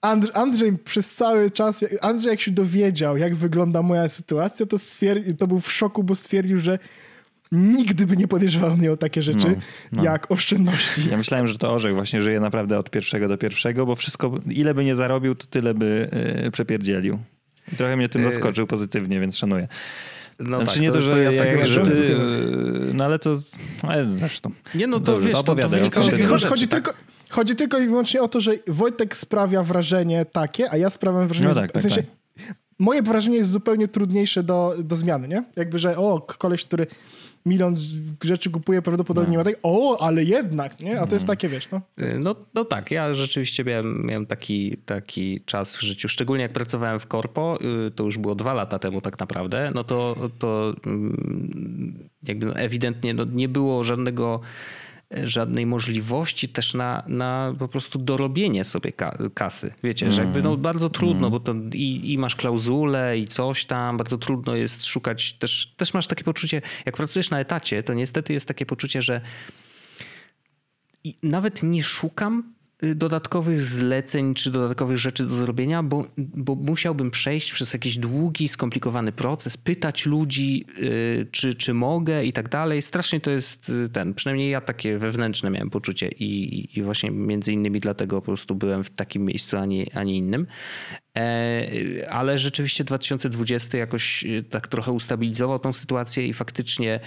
Andrzej, Andrzej przez cały czas, Andrzej jak się dowiedział, jak wygląda moja sytuacja, to, to był w szoku, bo stwierdził, że nigdy by nie podejrzewał mnie o takie rzeczy, no, no. jak oszczędności. Ja myślałem, że to Orzech właśnie żyje naprawdę od pierwszego do pierwszego, bo wszystko, ile by nie zarobił, to tyle by yy, przepierdzielił. I trochę mnie tym y- zaskoczył pozytywnie, więc szanuję. No znaczy tak, nie to, że, to ja tak jak, że ty, no ale to, ale zresztą. Nie no to Dobrze, wiesz, to, to, to wynika chodzi, chodzi, tak. tylko, chodzi tylko i wyłącznie o to, że Wojtek sprawia wrażenie takie, a ja sprawiam wrażenie, no tak, w sensie, tak, tak. moje wrażenie jest zupełnie trudniejsze do, do zmiany, nie? Jakby, że o, koleś, który milion rzeczy kupuje, prawdopodobnie no. ma tak, o, ale jednak, nie? A to jest no. takie, wiesz, no. Y, no, no tak, ja rzeczywiście miałem, miałem taki, taki czas w życiu, szczególnie jak pracowałem w korpo, y, to już było dwa lata temu tak naprawdę, no to, to mm, jakby no ewidentnie no nie było żadnego żadnej możliwości też na, na po prostu dorobienie sobie kasy. Wiecie, mm. że jakby no mm. bardzo trudno, mm. bo to i, i masz klauzulę i coś tam, bardzo trudno jest szukać, też, też masz takie poczucie, jak pracujesz na etacie, to niestety jest takie poczucie, że nawet nie szukam dodatkowych zleceń czy dodatkowych rzeczy do zrobienia, bo, bo musiałbym przejść przez jakiś długi, skomplikowany proces, pytać ludzi, yy, czy, czy mogę i tak dalej. Strasznie to jest y, ten, przynajmniej ja takie wewnętrzne miałem poczucie i, i właśnie między innymi dlatego po prostu byłem w takim miejscu, a nie, a nie innym. E, ale rzeczywiście 2020 jakoś y, tak trochę ustabilizował tą sytuację i faktycznie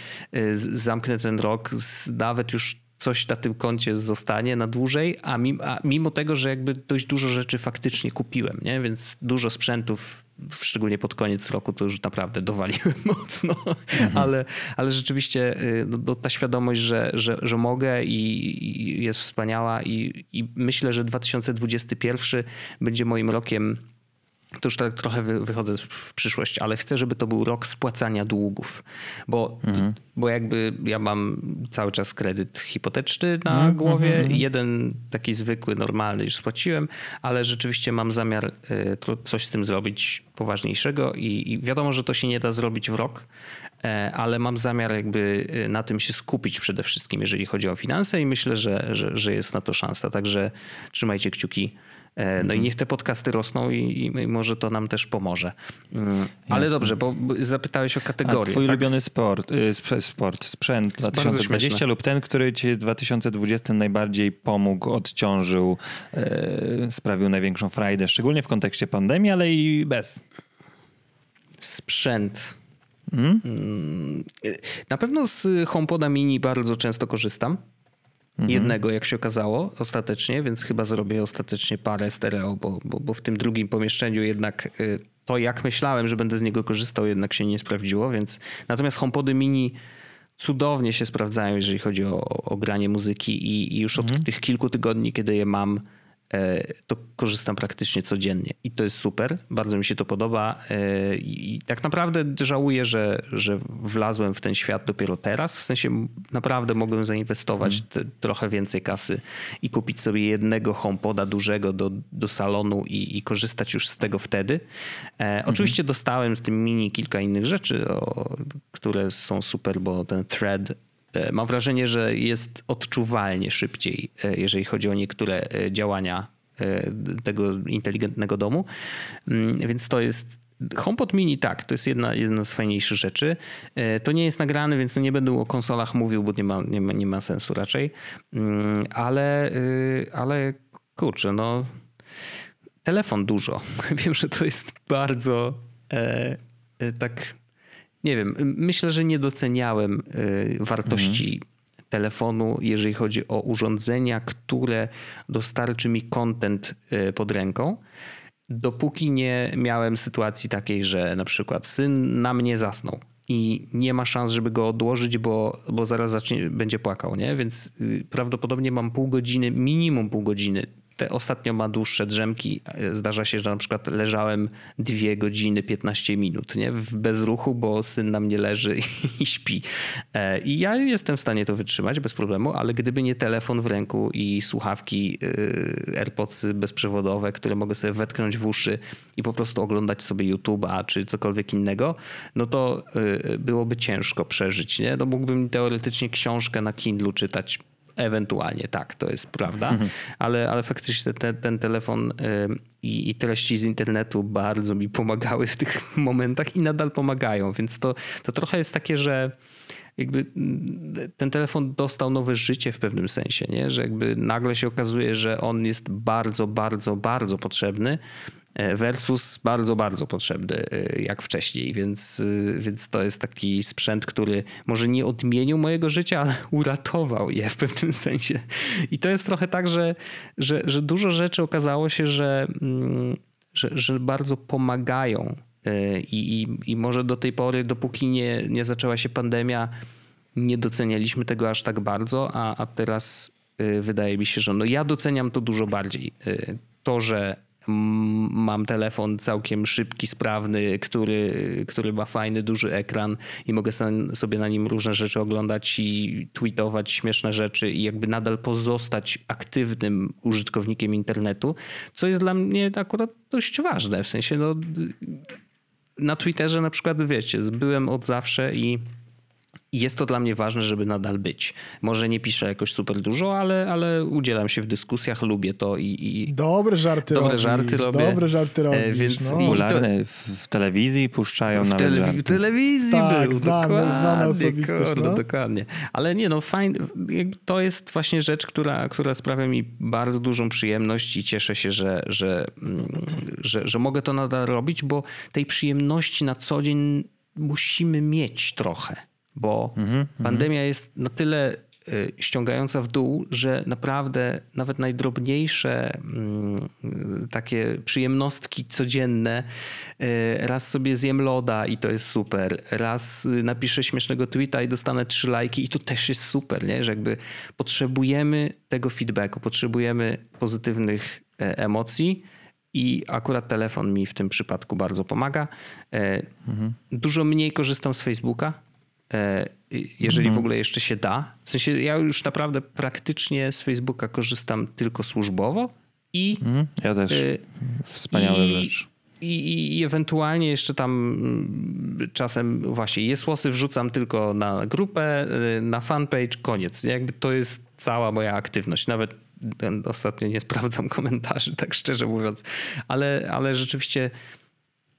zamknę ten rok z nawet już coś na tym koncie zostanie na dłużej, a mimo, a mimo, tego, że jakby dość dużo rzeczy faktycznie kupiłem, nie? więc dużo sprzętów szczególnie pod koniec roku to już naprawdę dowaliłem (laughs) mocno, mhm. ale, ale rzeczywiście y, no, no, ta świadomość, że, że, że mogę i, i jest wspaniała i, i myślę, że 2021 będzie moim rokiem to już tak trochę wychodzę w przyszłość, ale chcę, żeby to był rok spłacania długów, bo, mhm. bo jakby ja mam cały czas kredyt hipoteczny na mhm. głowie, mhm. jeden taki zwykły, normalny już spłaciłem, ale rzeczywiście mam zamiar y, coś z tym zrobić poważniejszego i, i wiadomo, że to się nie da zrobić w rok, e, ale mam zamiar jakby y, na tym się skupić przede wszystkim, jeżeli chodzi o finanse i myślę, że, że, że jest na to szansa, także trzymajcie kciuki E, no i niech te podcasty rosną i, i może to nam też pomoże. Mm, ale Jasne. dobrze, bo zapytałeś o kategorię. A twój tak? ulubiony sport, y, sport, sprzęt 2020 lub ten, który ci w 2020 najbardziej pomógł, odciążył, e, sprawił największą frajdę, szczególnie w kontekście pandemii, ale i bez. Sprzęt. Hmm? Na pewno z HomePoda Mini bardzo często korzystam. Mhm. Jednego, jak się okazało, ostatecznie, więc chyba zrobię ostatecznie parę stereo, bo, bo, bo w tym drugim pomieszczeniu jednak y, to, jak myślałem, że będę z niego korzystał, jednak się nie sprawdziło, więc natomiast HomePody Mini cudownie się sprawdzają, jeżeli chodzi o, o granie muzyki i, i już od mhm. tych kilku tygodni, kiedy je mam, to korzystam praktycznie codziennie i to jest super, bardzo mi się to podoba e, i tak naprawdę żałuję, że, że wlazłem w ten świat dopiero teraz, w sensie naprawdę mogłem zainwestować hmm. trochę więcej kasy i kupić sobie jednego HomePoda dużego do, do salonu i, i korzystać już z tego wtedy. E, oczywiście hmm. dostałem z tym mini kilka innych rzeczy, o, które są super, bo ten thread E, mam wrażenie, że jest odczuwalnie szybciej, e, jeżeli chodzi o niektóre e, działania tego inteligentnego domu. Mm, więc to jest HomePod Mini tak, to jest jedna, jedna z fajniejszych rzeczy. To nie jest nagrane, więc nie będę o konsolach mówił, bo nie ma, nie ma, nie ma sensu raczej. Mm, ale, ale kurczę, no telefon dużo. (laughs) Wiem, że to jest bardzo e, tak nie wiem, myślę, że nie doceniałem y, wartości mhm. telefonu, jeżeli chodzi o urządzenia, które dostarczy mi content y, pod ręką. Dopóki nie miałem sytuacji takiej, że na przykład syn na mnie zasnął i nie ma szans, żeby go odłożyć, bo, bo zaraz zacznie, będzie płakał, nie? Więc y, prawdopodobnie mam pół godziny, minimum pół godziny te ostatnio ma dłuższe drzemki. Zdarza się, że na przykład leżałem 2 godziny 15 minut nie? w bezruchu, bo syn na mnie leży (laughs) i śpi. E, I ja jestem w stanie to wytrzymać bez problemu, ale gdyby nie telefon w ręku i słuchawki y, AirPodsy bezprzewodowe, które mogę sobie wetknąć w uszy i po prostu oglądać sobie YouTube'a czy cokolwiek innego, no to byłoby ciężko przeżyć. Nie? No mógłbym teoretycznie książkę na Kindlu czytać Ewentualnie tak, to jest prawda, mhm. ale, ale faktycznie ten, ten telefon i, i, treści z internetu bardzo mi pomagały w tych (laughs) momentach i nadal pomagają, więc to, to trochę jest takie, że jakby mm, ten telefon dostał nowe życie w pewnym sensie, nie? że jakby nagle się okazuje, że on jest bardzo, bardzo, bardzo potrzebny versus bardzo, bardzo potrzebny e, jak wcześniej, więc, e, więc to jest taki sprzęt, który może nie odmienił mojego życia, ale (laughs) uratował je w pewnym sensie. I to jest trochę tak, że, że, że dużo rzeczy okazało się, że, mm, że, że bardzo pomagają i, i, i może do tej pory, dopóki nie, nie zaczęła się pandemia, nie docenialiśmy tego aż tak bardzo, a, a teraz wydaje mi się, że no ja doceniam to dużo bardziej. To, że mam telefon całkiem szybki, sprawny, który, który ma fajny, duży ekran i mogę sobie na nim różne rzeczy oglądać i tweetować śmieszne rzeczy i jakby nadal pozostać aktywnym użytkownikiem internetu, co jest dla mnie akurat dość ważne. W sensie, no, na Twitterze na przykład, wiecie, byłem od zawsze i jest to dla mnie ważne, żeby nadal być. Może nie piszę jakoś super dużo, ale, ale udzielam się w dyskusjach, lubię to i. i dobre żarty dobre robisz, żarty robię. Dobre żarty e, robisz. Więc no. Popularne w telewizji puszczają w nawet żarty. W telewizji tak, był, znane, dokładnie, znane osobistość. no. Dokładnie. Ale nie no, fajnie. To jest właśnie rzecz, która, która sprawia mi bardzo dużą przyjemność i cieszę się, że, że, mm, że, że mogę to nadal robić, bo tej przyjemności na co dzień musimy mieć trochę bo mhm, pandemia jest na tyle y, ściągająca w dół, że naprawdę nawet najdrobniejsze mm, takie przyjemnostki codzienne, y, raz sobie zjem loda i to jest super, raz napiszę śmiesznego tweeta i dostanę trzy lajki i to też jest super, nie? że jakby potrzebujemy tego feedbacku, potrzebujemy pozytywnych e, emocji, i akurat telefon mi w tym przypadku bardzo pomaga. Mhm. Dużo mniej korzystam z Facebooka, e, jeżeli mhm. w ogóle jeszcze się da. W sensie ja już naprawdę praktycznie z Facebooka korzystam tylko służbowo i. Mhm. Ja też. E, Wspaniała rzecz. I, I, ewentualnie jeszcze tam mm, czasem właśnie jesłosy wrzucam tylko na grupę, na fanpage, koniec. Jakby to jest cała moja aktywność. Nawet Ostatnio nie (laughs) sprawdzam komentarzy, tak szczerze mówiąc, ale, ale rzeczywiście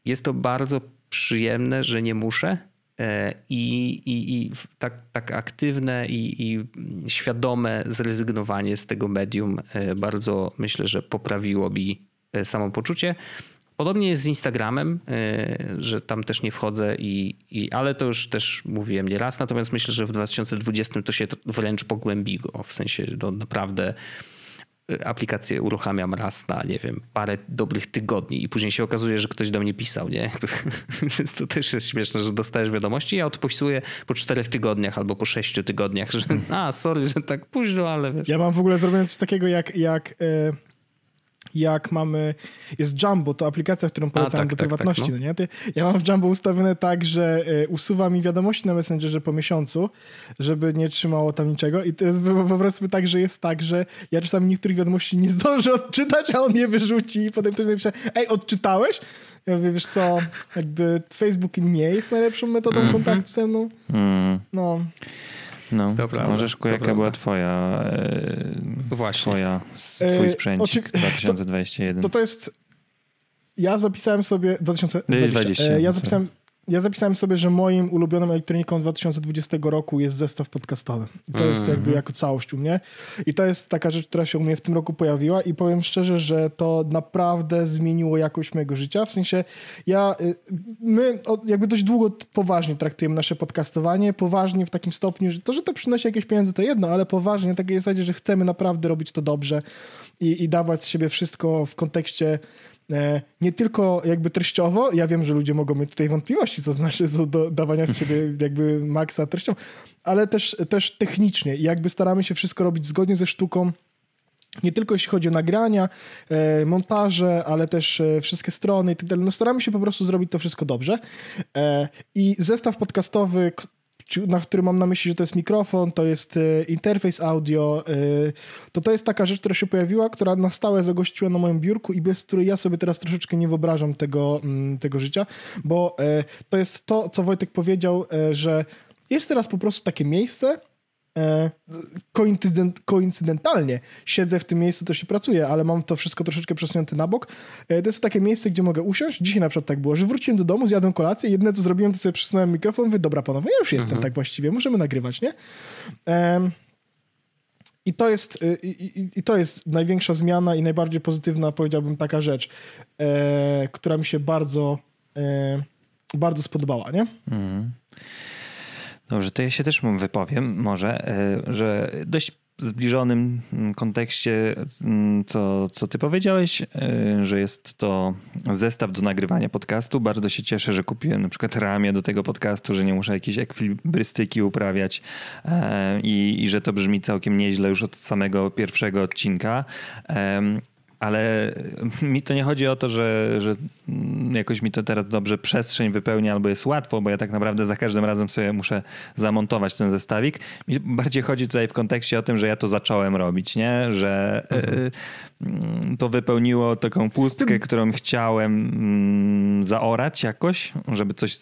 jest to bardzo przyjemne, że nie muszę. E, I, i, i tak, tak aktywne i, i świadome zrezygnowanie z tego medium e, bardzo myślę, że poprawiło e, samopoczucie. Podobnie jest z Instagramem, że tam też nie wchodzę, i, i, ale to już też mówiłem nieraz. Natomiast myślę, że w 2020 to się wręcz pogłębiło. W sensie to naprawdę aplikację uruchamiam raz na, nie wiem, parę dobrych tygodni i później się okazuje, że ktoś do mnie pisał, nie? (laughs) Więc to też jest śmieszne, że dostajesz wiadomości i ja odpisuję po czterech tygodniach albo po sześciu tygodniach, że (laughs) a, sorry, że tak późno, ale wiesz. Ja mam w ogóle zrobione coś takiego jak, jak yy jak mamy, jest Jumbo, to aplikacja, którą polecam tak, do tak, prywatności, tak, no. no. nie? Ty, ja mam w Jumbo ustawione tak, że y, usuwa mi wiadomości na Messengerze po miesiącu, żeby nie trzymało tam niczego i teraz wyobraźmy tak, że jest tak, że ja czasami niektórych wiadomości nie zdążę odczytać, a on je wyrzuci i potem ktoś napisze, ej, odczytałeś? Ja mówię, wiesz co, jakby Facebook nie jest najlepszą metodą mm -hmm. kontaktu ze mną. Mm. No. No, to prawda, możesz jaka była twoja, e, Właśnie. twoja twój sprzęt Oczy... 2021? To, to, to jest... Ja zapisałem sobie... 2020. 20, e, ja zapisałem... Ja zapisałem sobie, że moim ulubioną elektroniką 2020 roku jest zestaw podcastowy. To jest mm -hmm. jakby jako całość u mnie. I to jest taka rzecz, która się u mnie w tym roku pojawiła i powiem szczerze, że to naprawdę zmieniło jakość mojego życia. W sensie ja, y, my jakby dość długo poważnie traktujemy nasze podcastowanie. Poważnie w takim stopniu, że to, że to przynosi jakieś pieniądze to jedno, ale poważnie, na takiej zasadzie, że chcemy naprawdę robić to dobrze i, i dawać z siebie wszystko w kontekście nie tylko jakby treściowo, ja wiem, że ludzie mogą mieć tutaj wątpliwości, co znaczy do dawania z siebie (laughs) jakby maksa treścią, ale też, też technicznie i jakby staramy się wszystko robić zgodnie ze sztuką, nie tylko jeśli chodzi o nagrania, e, montaże, ale też e, wszystkie strony i tak. No staramy się po prostu zrobić to wszystko dobrze. I zestaw podcastowy, na który mam na myśli, że to jest mikrofon, to jest e, interfejs audio, e, to to jest taka rzecz, która się pojawiła, która na stałe zagościła na moim biurku i bez której ja sobie teraz troszeczkę nie wyobrażam tego, mm, tego życia, bo e, to jest to, co Wojtek powiedział, że jest teraz po prostu takie miejsce, koincydent, koincydentalnie siedzę w tym miejscu, to się pracuje, ale mam to wszystko troszeczkę przesunięte na bok. E, to jest takie miejsce, gdzie mogę usiąść. Dzisiaj na przykład tak było, że wróciłem do domu, zjadłem kolację, jedyne co zrobiłem, to sobie przesunąłem mikrofon, mówię, dobra panowie, ja już jestem mhm. tak właściwie, możemy nagrywać, nie? I to, jest, y, i, i, to jest największa zmiana i najbardziej pozytywna, powiedziałbym, taka rzecz, e, która mi się bardzo, e, bardzo spodobała, nie? Mhm. Dobrze, to ja się też wypowiem może, e, że dość zbliżonym kontekście, mm, co, co ty powiedziałeś, e, że jest to zestaw do nagrywania podcastu. Bardzo się cieszę, że kupiłem na przykład ramię do tego podcastu, że nie muszę jakiejś ekwilibrystyki uprawiać e, i, i że to brzmi całkiem nieźle już od samego pierwszego odcinka ale mi to nie chodzi o to, że, że jakoś mi to teraz dobrze przestrzeń wypełnia albo jest łatwo, bo ja tak naprawdę za każdym razem sobie muszę zamontować ten zestawik. Mi bardziej chodzi tutaj w kontekście o tym, że ja to zacząłem robić, nie? Że mhm. to wypełniło taką pustkę, którą chciałem mm, zaorać jakoś, żeby coś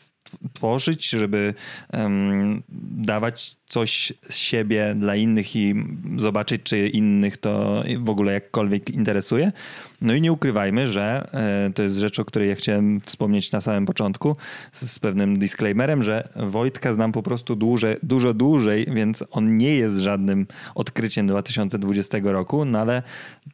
tworzyć, żeby um, dawać coś z siebie dla innych i zobaczyć, czy innych to w ogóle jakkolwiek interesuje. No i nie ukrywajmy, że e, to jest rzecz, o której ja chciałem wspomnieć na samym początku z, z pewnym disclaimerem, że Wojtka znam po prostu dłużej, dużo dłużej, więc on nie jest żadnym odkryciem 2020 roku, no ale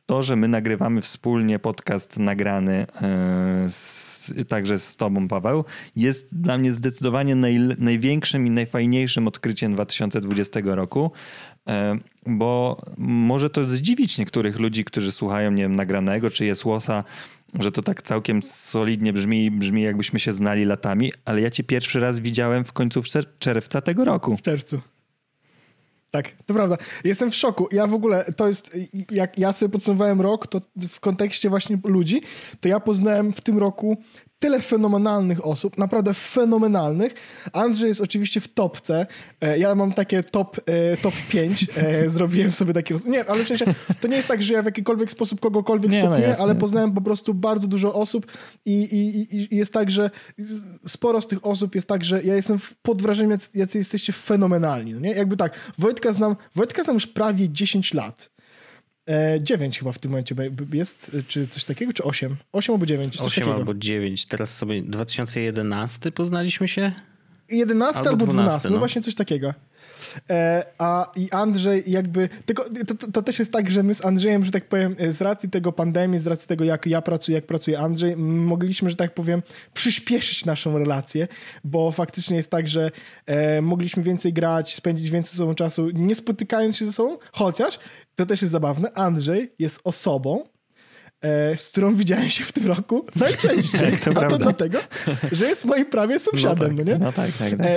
to, że my nagrywamy wspólnie podcast nagrany e, z także z Tobą, Paweł, jest dla mnie zdecydowanie naj, największym i najfajniejszym odkryciem 2020 roku. E, bo może to zdziwić niektórych ludzi, którzy słuchają, nie wiem, nagranego czy jest łosa, że to tak całkiem solidnie brzmi, brzmi jakbyśmy się znali latami, ale ja cię pierwszy raz widziałem w końcówce czerwca tego roku. W czerwcu. Tak, to prawda. Jestem w szoku. Ja w ogóle, to jest, jak ja sobie podsumowałem rok, to w kontekście właśnie ludzi, to ja poznałem w tym roku tyle fenomenalnych osób, naprawdę fenomenalnych. Andrzej jest oczywiście w topce. E, ja mam takie top, e, top (laughs) 5. E, zrobiłem sobie takie... Nie, ale w sensie to nie jest tak, że ja w jakikolwiek sposób kogokolwiek nie, no stopniuję, no ale poznałem po prostu bardzo dużo osób i, i, i, jest tak, że sporo z tych osób jest tak, że ja jestem pod wrażeniem, jacy jesteście fenomenalni. No nie? Jakby tak, Wojtka znam, Wojtka znam już prawie 10 lat. E, 9 chyba w tym momencie jest, czy coś takiego, czy 8? 8 albo 9? 8 takiego. albo 9. Teraz sobie 2011 poznaliśmy się? 11 albo, albo 12, 12 no. no. właśnie coś takiego. E, a i Andrzej jakby, tylko to, to, to, też jest tak, że my z Andrzejem, że tak powiem, z racji tego pandemii, z racji tego jak ja pracuję, jak pracuje Andrzej, mogliśmy, że tak powiem, przyspieszyć naszą relację, bo faktycznie jest tak, że e, mogliśmy więcej grać, spędzić więcej ze sobą czasu, nie spotykając się ze sobą, chociaż to też jest zabawne, Andrzej jest osobą, e, z którą widziałem się w tym roku najczęściej. (laughs) to A prawda. to dlatego, że jest moim prawie sąsiadem, no, tak, no nie? No tak, tak. tak.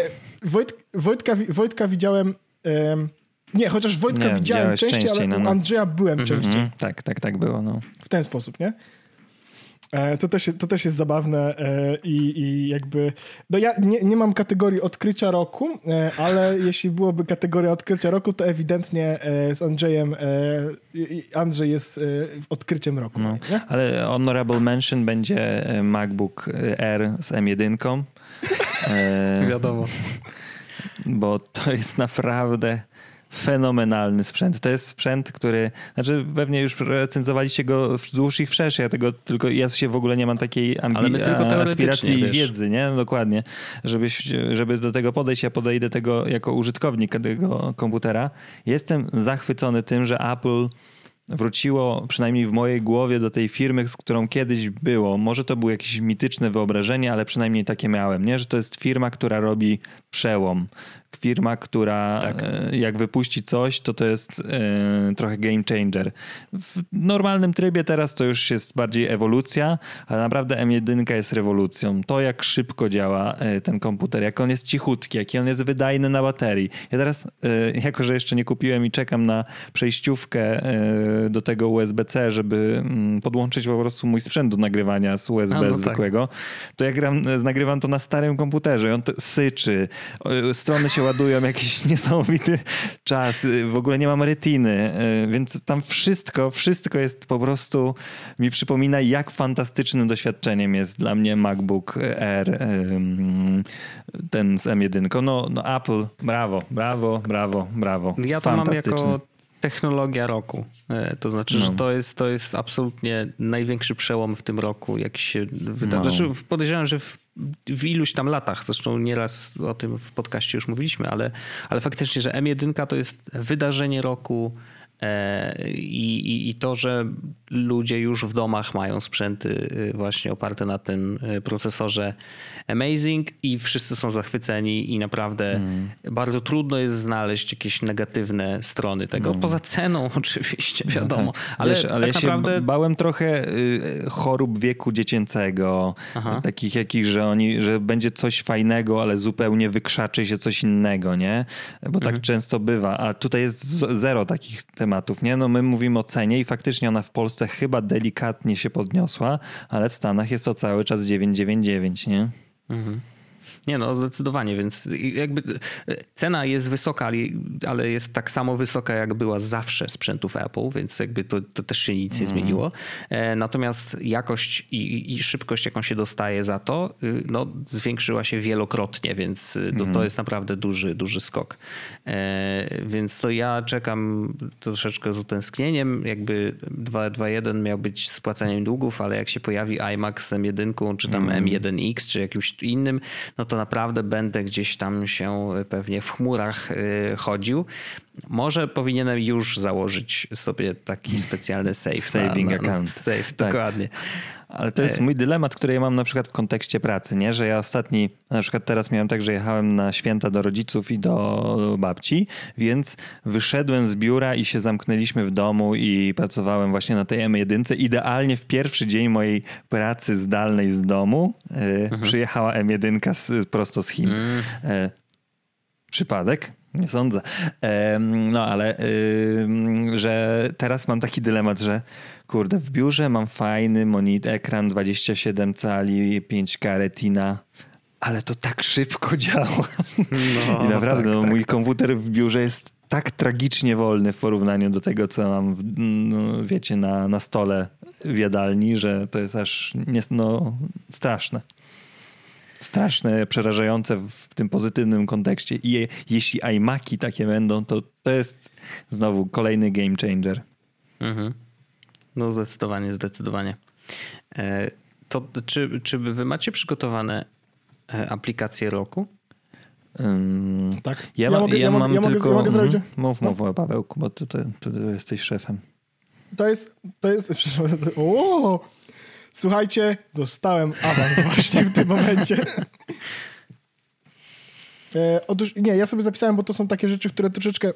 E, Wojt, Wojtka, Wojtka widziałem... E, nie, chociaż Wojtka nie, widziałem częściej, ale no, no. Andrzeja byłem mm -hmm, częściej. tak, tak, tak było. No. W ten sposób, nie? E, to też, to też jest zabawne e, i, i jakby. No ja nie, nie mam kategorii odkrycia roku, e, ale jeśli byłoby kategoria odkrycia roku, to ewidentnie z Andrzejem Andrzej jest odkryciem roku. No, ale honorable mention będzie MacBook Air z M1. Wiadomo. Bo to jest naprawdę fenomenalny sprzęt. To jest sprzęt, który, znaczy pewnie już recenzowaliście go wzdłuż i wszerz, ja tego tylko, ja się w ogóle nie mam takiej ambi- aspiracji i wiedzy, nie? No, dokładnie. Żebyś, żeby do tego podejść, ja podejdę tego jako użytkownik tego komputera. Jestem zachwycony tym, że Apple wróciło przynajmniej w mojej głowie do tej firmy, z którą kiedyś było. Może to było jakieś mityczne wyobrażenie, ale przynajmniej takie miałem, nie? że to jest firma, która robi przełom, firma, która tak. E, jak wypuści coś, to to jest e, trochę game changer. W normalnym trybie teraz to już jest bardziej ewolucja, ale naprawdę M1 jest rewolucją. To jak szybko działa e, ten komputer, jak on jest cichutki, jaki on jest wydajny na baterii. Ja teraz, jako że jeszcze nie kupiłem i czekam na przejściówkę do tego USB-C, żeby mm, podłączyć po prostu mój sprzęt do nagrywania z USB A, no tak. zwykłego, tak. to ja gram, nagrywam to na starym komputerze i on syczy, strony się ładują jakiś (laughs) niesamowity czas. W ogóle nie mam retiny, y, więc tam wszystko, wszystko jest po prostu mi przypomina, jak fantastycznym doświadczeniem jest dla mnie MacBook Air ten z M1. No, no Apple, brawo, brawo, brawo, brawo. Ja to mam jako technologia roku. E, to znaczy, no. że to jest, to jest absolutnie największy przełom w tym roku, jak się wydarzy. No. Znaczy, podejrzewam, że w, w, iluś tam latach, zresztą nieraz o tym w podcaście już mówiliśmy, ale, ale faktycznie, że M1 to jest wydarzenie roku e, i, i, i to, że ludzie już w domach mają sprzęty y, właśnie oparte na tym y, procesorze Amazing i wszyscy są zachwyceni i naprawdę mm. bardzo trudno jest znaleźć jakieś negatywne strony tego. Mm. Poza ceną (laughs) oczywiście, wiadomo. No tak. Ale, Wiesz, ale tak ja naprawdę... się bałem trochę y, chorób wieku dziecięcego. Aha. Takich jakich, że oni, że będzie coś fajnego, ale zupełnie wykrzaczy się coś innego, nie? Bo tak mhm. często bywa. A tutaj jest zero takich tematów, nie? No my mówimy o cenie i faktycznie ona w Polsce chyba delikatnie się podniosła, ale w Stanach jest to cały czas 999, nie? Mhm. Nie no, zdecydowanie, więc jakby e, cena jest wysoka, ale jest tak samo wysoka, jak była zawsze sprzętów Apple, więc jakby to, to też się nic nie mm. zmieniło. E, natomiast jakość i, i, szybkość, jaką się dostaje za to, y, no, zwiększyła się wielokrotnie, więc mm. to, to mhm. jest naprawdę duży, duży skok. E, więc to ja czekam troszeczkę z utęsknieniem, jakby 2.1 miał być spłacaniem długów, ale jak się pojawi iMac z M1 czy tam mm. M1X czy jakimś innym, no to naprawdę będę gdzieś tam się pewnie w chmurach y, chodził. Może powinienem już założyć sobie taki (laughs) specjalny safe. Saving na, na, account. Safe, tak. dokładnie. Ale to jest mój dylemat, który ja mam na przykład w kontekście pracy, nie? Że ja ostatni, na przykład teraz miałem tak, że jechałem na święta do rodziców i do babci, więc wyszedłem z biura i się zamknęliśmy w domu i pracowałem właśnie na tej M1. Idealnie w pierwszy dzień mojej pracy zdalnej z domu y, mhm. przyjechała M1 z, prosto z Chin. Mhm. Y, przypadek? Nie sądzę. No ale że teraz mam taki dylemat, że kurde, w biurze mam fajny monitor, ekran 27 cali, 5K retina, ale to tak szybko (laughs) działa. No, I naprawdę tak, no, tak, mój tak. komputer w biurze jest tak tragicznie wolny w porównaniu do tego, co mam, w, no, wiecie, na, na stole w jadalni, że to jest aż nie, no, straszne straszne, przerażające w tym pozytywnym kontekście. I je, jeśli iMaki takie będą, to to jest znowu kolejny game changer. Mhm. No zdecydowanie, zdecydowanie. E, to czy, czy wy macie przygotowane e, aplikacje roku? Um, tak. Ja, ja, mogę, ja, mam ja tylko... Mogę, ja mogę zrobić... Mów, mów, no. Pawełku, bo ty, ty, ty, jesteś szefem. To jest... To jest... (laughs) O! Słuchajcie, dostałem awans właśnie w tym momencie. E, otóż nie, ja sobie zapisałem, bo to są takie rzeczy, które troszeczkę.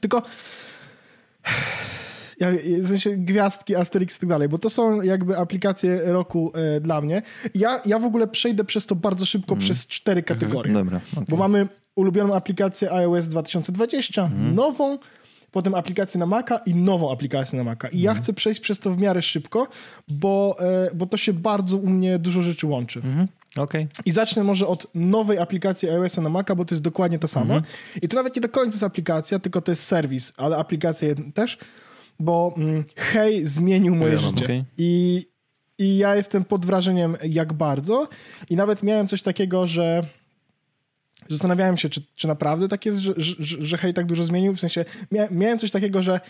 Tylko. Ja, w sensie gwiazdki, Asterix i tak dalej, bo to są jakby aplikacje roku e, dla mnie. Ja, ja w ogóle przejdę przez to bardzo szybko mm. przez cztery mhm. kategorie. Mm, dobra, okay. Bo mamy ulubioną aplikację iOS 2020, mm. nową, potem aplikację na Maca i nową aplikację na Maca. I mhm. ja chcę przejść przez to w miarę szybko, bo, e, bo to się bardzo u mnie dużo rzeczy łączy. Mhm. Okay. I zacznę może od nowej aplikacji iOS na Maca, bo to jest dokładnie to samo. Mhm. I to nawet nie do końca jest aplikacja, tylko to jest serwis, ale aplikacja też, bo mm, Hej zmienił moje ja życie. Okay. I, I ja jestem pod wrażeniem, jak bardzo. I nawet miałem coś takiego, że Zastanawiałem się, czy, czy naprawdę tak jest, że, że, że hej tak dużo zmienił. W sensie mia, miałem coś takiego, że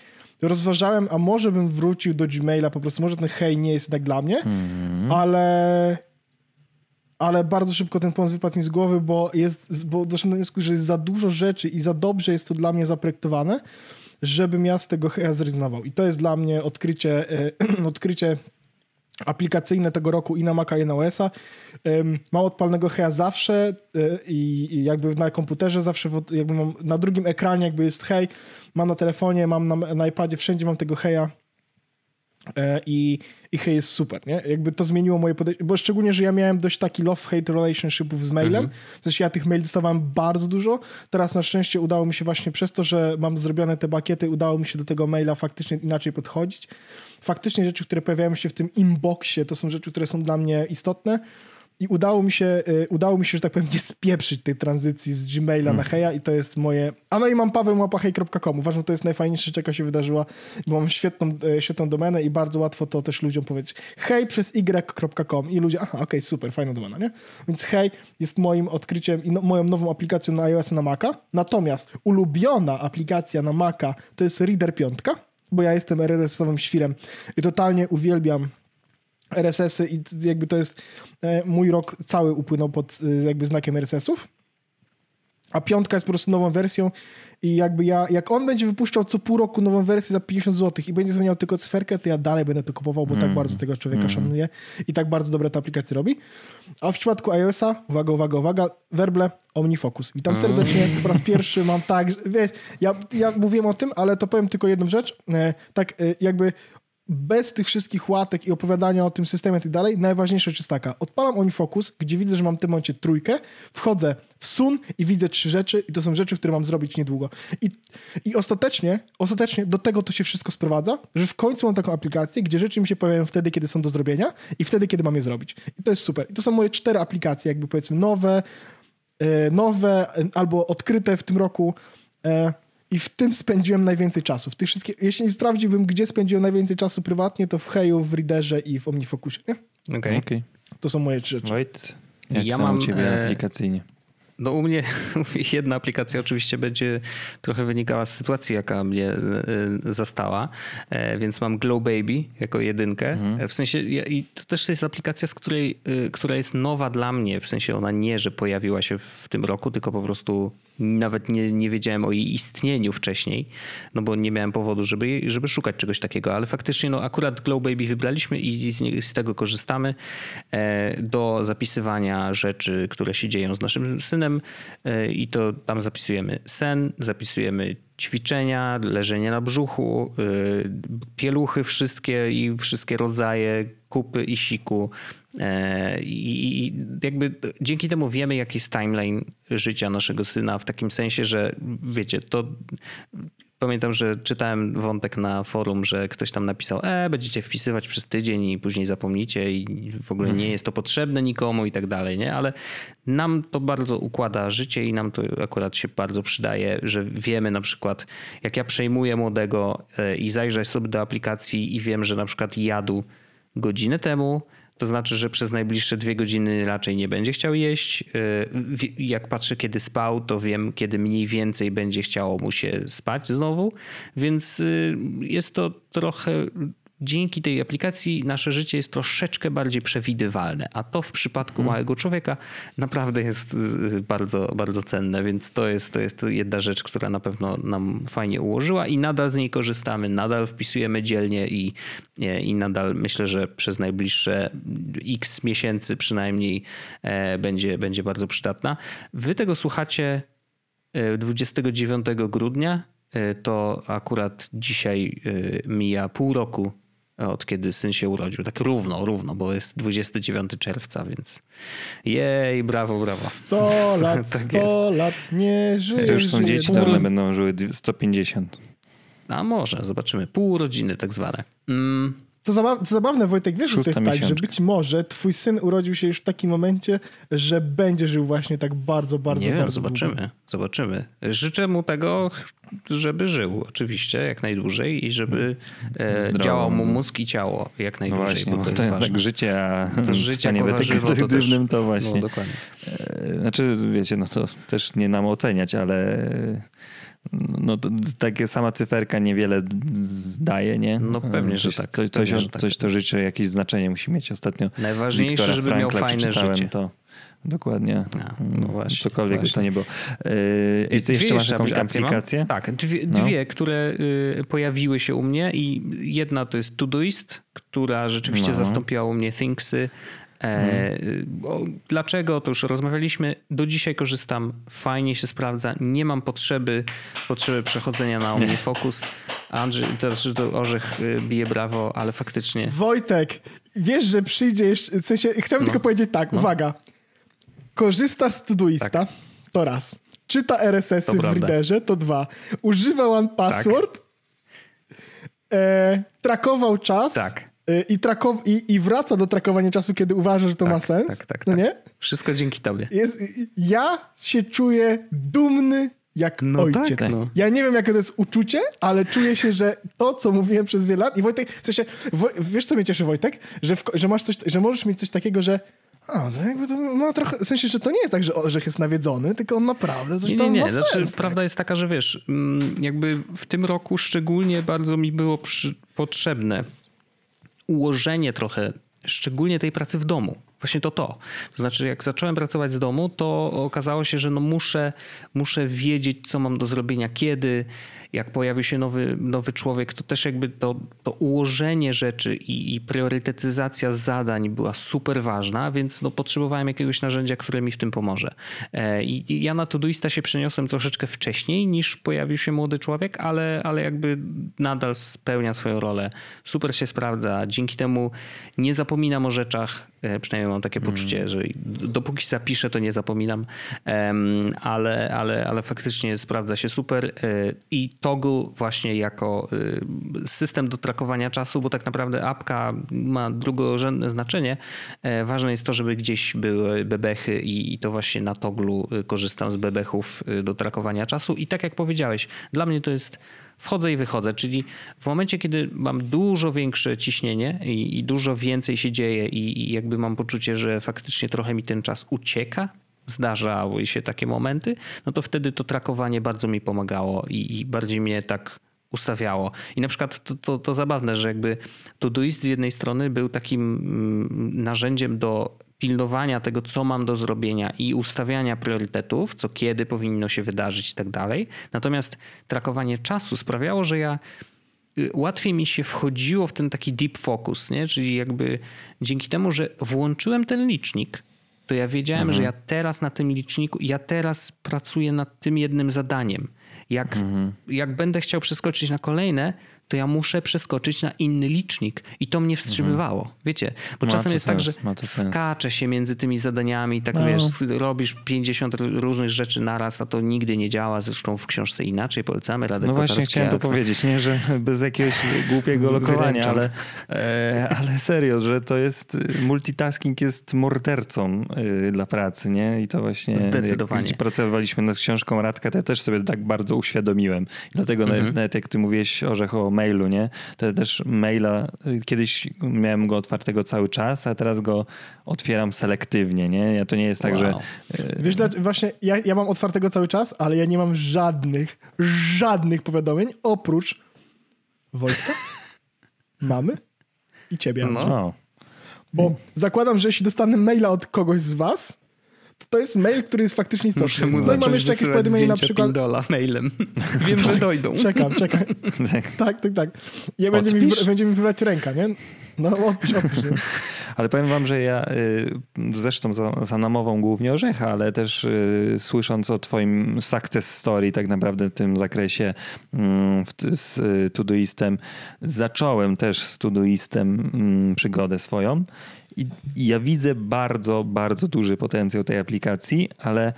rozważałem, a może bym wrócił do Gmaila, po prostu może ten hej nie jest tak dla mnie, mm. ale ale bardzo szybko ten pomysł wypadł mi z głowy, bo jest, bo doszedłem do wniosku, że jest za dużo rzeczy i za dobrze jest to dla mnie zaprojektowane, żebym ja z tego heja zrezygnował. I to jest dla mnie odkrycie, e, (clears throat) odkrycie aplikacyjne tego roku i na Maca i na OS-a. Mam odpalnego Heja zawsze e, i jakby na komputerze zawsze jakby mam na drugim ekranie jakby jest Hej, mam na telefonie, mam na, na iPadzie, wszędzie mam tego Heja i, i hej jest super, nie? Jakby to zmieniło moje podejście, bo szczególnie, że ja miałem dość taki love-hate relationshipów z mailem, mhm. w sensie ja tych maili dostawałem bardzo dużo, teraz na szczęście udało mi się właśnie przez to, że mam zrobione te bakiety, udało mi się do tego maila faktycznie inaczej podchodzić, faktycznie rzeczy, które pojawiają się w tym inboxie, to są rzeczy, które są dla mnie istotne. I udało mi się, y, udało mi się, że tak powiem, nie spieprzyć tej tranzycji z Gmaila hmm. na Heja i to jest moje... A no i mam pawełmapahej.com. Uważam, że to jest najfajniejsza rzecz, jaka się wydarzyła, bo mam świetną, y, świetną domenę i bardzo łatwo to też ludziom powiedzieć. Hej przez y.com i ludzie, aha, okej, okay, super, fajna domena, nie? Więc Hej jest moim odkryciem i no, moją nową aplikacją na iOS na Maca. Natomiast ulubiona aplikacja na Maca to jest Reader 5 bo ja jestem RSS-owym świrem i totalnie uwielbiam RSS-y i jakby to jest e, mój rok cały upłynął pod e, jakby znakiem RSS-ów. A piątka jest po prostu nową wersją i jakby ja, jak on będzie wypuszczał co pół roku nową wersję za 50 zł i będzie zmieniał tylko cyferkę, to ja dalej będę to kupował, bo mm. tak bardzo tego człowieka mm. szanuję i tak bardzo dobre te aplikacje robi. A w przypadku iOS-a, uwaga, uwaga, uwaga, werble OmniFocus. Witam mm. serdecznie, po raz pierwszy mam tak, wiesz, ja, ja mówiłem o tym, ale to powiem tylko jedną rzecz, e, tak jakby bez tych wszystkich łatek i opowiadania o tym systemie i tak dalej, najważniejsza rzecz jest taka. Odpalam OnFocus, gdzie widzę, że mam w tym momencie trójkę, wchodzę w sun i widzę trzy rzeczy i to są rzeczy, które mam zrobić niedługo. I, i ostatecznie, ostatecznie do tego to się wszystko sprowadza, że w końcu mam taką aplikację, gdzie rzeczy mi się pojawiają wtedy, kiedy są do zrobienia i wtedy, kiedy mam je zrobić. I to jest super. I to są moje cztery aplikacje, jakby powiedzmy nowe, e, nowe albo odkryte w tym roku, e, i w tym spędziłem najwięcej czasu. W tych wszystkich, jeśli sprawdziłbym, gdzie spędziłem najwięcej czasu prywatnie, to w Heju, w Readerze i w OmniFocusie. Okej. Okay. okay. To są moje trzy rzeczy. Wojt, jak ja mam u ciebie e... aplikacyjnie? No u mnie (laughs) jedna aplikacja oczywiście będzie trochę wynikała z sytuacji, jaka mnie e, zastała, e, więc mam Glow Baby jako jedynkę. Mhm. W sensie i to też jest aplikacja, z której, która jest nowa dla mnie, w sensie ona nie, że pojawiła się w tym roku, tylko po prostu nawet nie, nie wiedziałem o jej istnieniu wcześniej, no bo nie miałem powodu, żeby, żeby szukać czegoś takiego, ale faktycznie no akurat Glow Baby wybraliśmy i z, z tego korzystamy e, do zapisywania rzeczy, które się dzieją z naszym synem e, i to tam zapisujemy sen, zapisujemy ćwiczenia, leżenie na brzuchu, y, pieluchy wszystkie i wszystkie rodzaje, kupy i siku. E, I jakby dzięki temu wiemy, jaki jest timeline życia naszego syna, w takim sensie, że wiecie, to Pamiętam, że czytałem wątek na forum, że ktoś tam napisał, e, będziecie wpisywać przez tydzień i później zapomnicie i w ogóle nie jest to potrzebne nikomu i tak dalej, nie? Ale nam to bardzo układa życie i nam to akurat się bardzo przydaje, że wiemy na przykład, jak ja przejmuję młodego e, i zajrzę sobie do aplikacji i wiem, że na przykład jadł godzinę temu, to znaczy, że przez najbliższe dwie godziny raczej nie będzie chciał jeść. Y, jak patrzę, kiedy spał, to wiem, kiedy mniej więcej będzie chciało mu się spać znowu, więc y, jest to trochę dzięki tej aplikacji nasze życie jest troszeczkę bardziej przewidywalne, a to w przypadku hmm. małego człowieka naprawdę jest bardzo, bardzo cenne, więc to jest, to jest jedna rzecz, która na pewno nam fajnie ułożyła i nadal z niej korzystamy, nadal wpisujemy dzielnie i, i nadal myślę, że przez najbliższe x miesięcy przynajmniej e, będzie, będzie bardzo przydatna. Wy tego słuchacie 29 e, grudnia, e, to akurat dzisiaj mija pół roku od kiedy syn się urodził. Tak równo, równo, bo jest 29 czerwca, więc jej, brawo, brawo. 100 (laughs) lat, tak 100 lat, nie żyje. To już są dzieci, które będą żyły 150. A może, zobaczymy. Pół rodziny tak zwane. Mm. Co, zabaw, co zabawne, Wojtek, wiesz, że to jest miesiączka. tak, że być może twój syn urodził się już w takim momencie, że będzie żył właśnie tak bardzo, bardzo, Nie bardzo wiem, zobaczymy, długo. zobaczymy. Życzę mu tego, żeby żył oczywiście jak najdłużej i żeby e, działał mu mózg i ciało jak najdłużej. No właśnie, bo to, to jest tak życie, a to życie nie detektywnym to, to właśnie. No, dokładnie. E, znaczy, wiecie, no to też nie nam oceniać, ale no to takie sama cyferka niewiele zdaje, nie? No pewnie, coś, że tak. Coś, coś, pewnie, że tak. coś to życie jakieś znaczenie musi mieć ostatnio. Najważniejsze, Wiktora żeby Frankla miał fajne życie. To, dokładnie. No, no właśnie, Cokolwiek właśnie. by to nie było. Yy, I ty jeszcze masz jakąś aplikację? Mam? Tak, dwie, no. dwie, które y, pojawiły się u mnie i jedna to jest Todoist, która rzeczywiście no. zastąpiła u mnie Thingsy. E, dlaczego? To już rozmawialiśmy. Do dzisiaj korzystam, fajnie się sprawdza. Nie mam potrzeby, potrzeby przechodzenia na OmniFocus. Andrzej, to, znaczy to Orzech y, bije brawo, ale faktycznie. Wojtek, wiesz, że przyjdzie jeszcze. W sensie, chciałbym no. tylko powiedzieć tak, no. uwaga. Korzysta z Todoista, tak. to raz. Czyta RSS-y w Readerze, to dwa. Używa One Password. Tak. E, trakował czas. Tak i, trakow- i, i, wraca do trakowania czasu, kiedy uważa, że to tak, ma sens. Tak, tak, no tak. nie? Wszystko dzięki tobie. Jest, ja się czuję dumny jak no ojciec. Tak, no. Ja nie wiem, jakie to jest uczucie, ale czuję się, że to, co mówiłem przez wiele lat i Wojtek, w sensie, wiesz, co mnie cieszy, Wojtek? Że, w, że, masz coś, że możesz mieć coś takiego, że a, to jakby to ma trochę, w sensie, że to nie jest tak, że Orzech jest nawiedzony, tylko on naprawdę coś nie, tam nie, nie. ma Znaczy, sens. Prawda jest taka, że wiesz, mm, jakby w tym roku szczególnie bardzo mi było przy, potrzebne ułożenie trochę, szczególnie tej pracy w domu. Właśnie to to. To znaczy, jak zacząłem pracować z domu, to okazało się, że no muszę, muszę wiedzieć, co mam do zrobienia, kiedy, jak pojawi się nowy, nowy człowiek, to też jakby to, to ułożenie rzeczy i, i priorytetyzacja zadań była super ważna, więc no potrzebowałem jakiegoś narzędzia, które mi w tym pomoże. E, I, i ja na Todoista się przeniosłem troszeczkę wcześniej niż pojawił się młody człowiek, ale, ale jakby nadal spełnia swoją rolę. Super się sprawdza. Dzięki temu nie zapominam o rzeczach, e, przynajmniej mam takie mm. poczucie, że dopóki zapiszę, to nie zapominam, ale, ale, ale faktycznie sprawdza się super e, i Toggle właśnie jako y, system do trakowania czasu, bo tak naprawdę apka ma drugorzędne znaczenie. E, ważne jest to, żeby gdzieś były bebechy i to właśnie na Toglu y, korzystam z bebechów y, do trakowania czasu. I tak jak powiedziałeś, dla mnie to jest wchodzę i wychodzę, czyli w momencie, kiedy mam dużo większe ciśnienie i, i dużo więcej się dzieje i, i, jakby mam poczucie, że faktycznie trochę mi ten czas ucieka, zdarzały się takie momenty, no to wtedy to trakowanie bardzo mi pomagało i, i bardziej mnie tak ustawiało. I na przykład to, to, to zabawne, że jakby Todoist z jednej strony był takim mm, narzędziem do pilnowania tego, co mam do zrobienia i ustawiania priorytetów, co kiedy powinno się wydarzyć i tak dalej. Natomiast trakowanie czasu sprawiało, że ja y, łatwiej mi się wchodziło w ten taki deep focus, nie? czyli jakby dzięki temu, że włączyłem ten licznik, to ja wiedziałem, mhm. że ja teraz na tym liczniku, ja teraz pracuję nad tym jednym zadaniem. Jak, mhm. jak będę chciał przeskoczyć na kolejne, to ja muszę przeskoczyć na inny licznik i to mnie wstrzymywało. Mhm. Wiecie, bo ma czasem jest tak, sens, tak, że skacze się między tymi zadaniami, tak no. wiesz, robisz 50 różnych rzeczy naraz, a to nigdy nie działa. Zresztą w książce inaczej polecamy Radek No właśnie chciałem to powiedzieć, nie, że (laughs) bez jakiegoś głupiego (laughs) lokowania, ale, e, ale serio, że to jest, multitasking jest mordercą y, dla pracy, nie? I to właśnie Zdecydowanie. jak pracowaliśmy nad książką Radka, to ja też sobie tak bardzo uświadomiłem. Dlatego mhm. nawet, nawet jak ty mówiłeś Orzecho mailu, nie? To też maila, kiedyś miałem go otwartego cały czas, a teraz go otwieram selektywnie, nie? Ja to nie jest tak, że... E, Wiesz, właśnie ja, ja mam otwartego cały czas, ale ja nie mam żadnych, żadnych powiadomień oprócz Wojtka, (laughs) mamy i ciebie. No. Bo zakładam, że jeśli dostanę maila od kogoś z was, to jest mail, który jest faktycznie istotny. Muszę mu no i mam jeszcze jakieś powiadomienie na przykład. Pindola mailem. (laughs) Wiem, że dojdą. Czekam, czekam. tak, tak, tak. I będzie mi, będzie mi wybrać ręka, nie? No odpisz, odpisz. (laughs) Ale powiem wam, że ja y, zresztą za, za namową głównie Orzecha, ale też y, słysząc o twoim success story tak naprawdę w tym zakresie mm, z y, Todoistem, zacząłem też z Todoistem mm, przygodę swoją i, I ja widzę bardzo, bardzo duży potencjał tej aplikacji, ale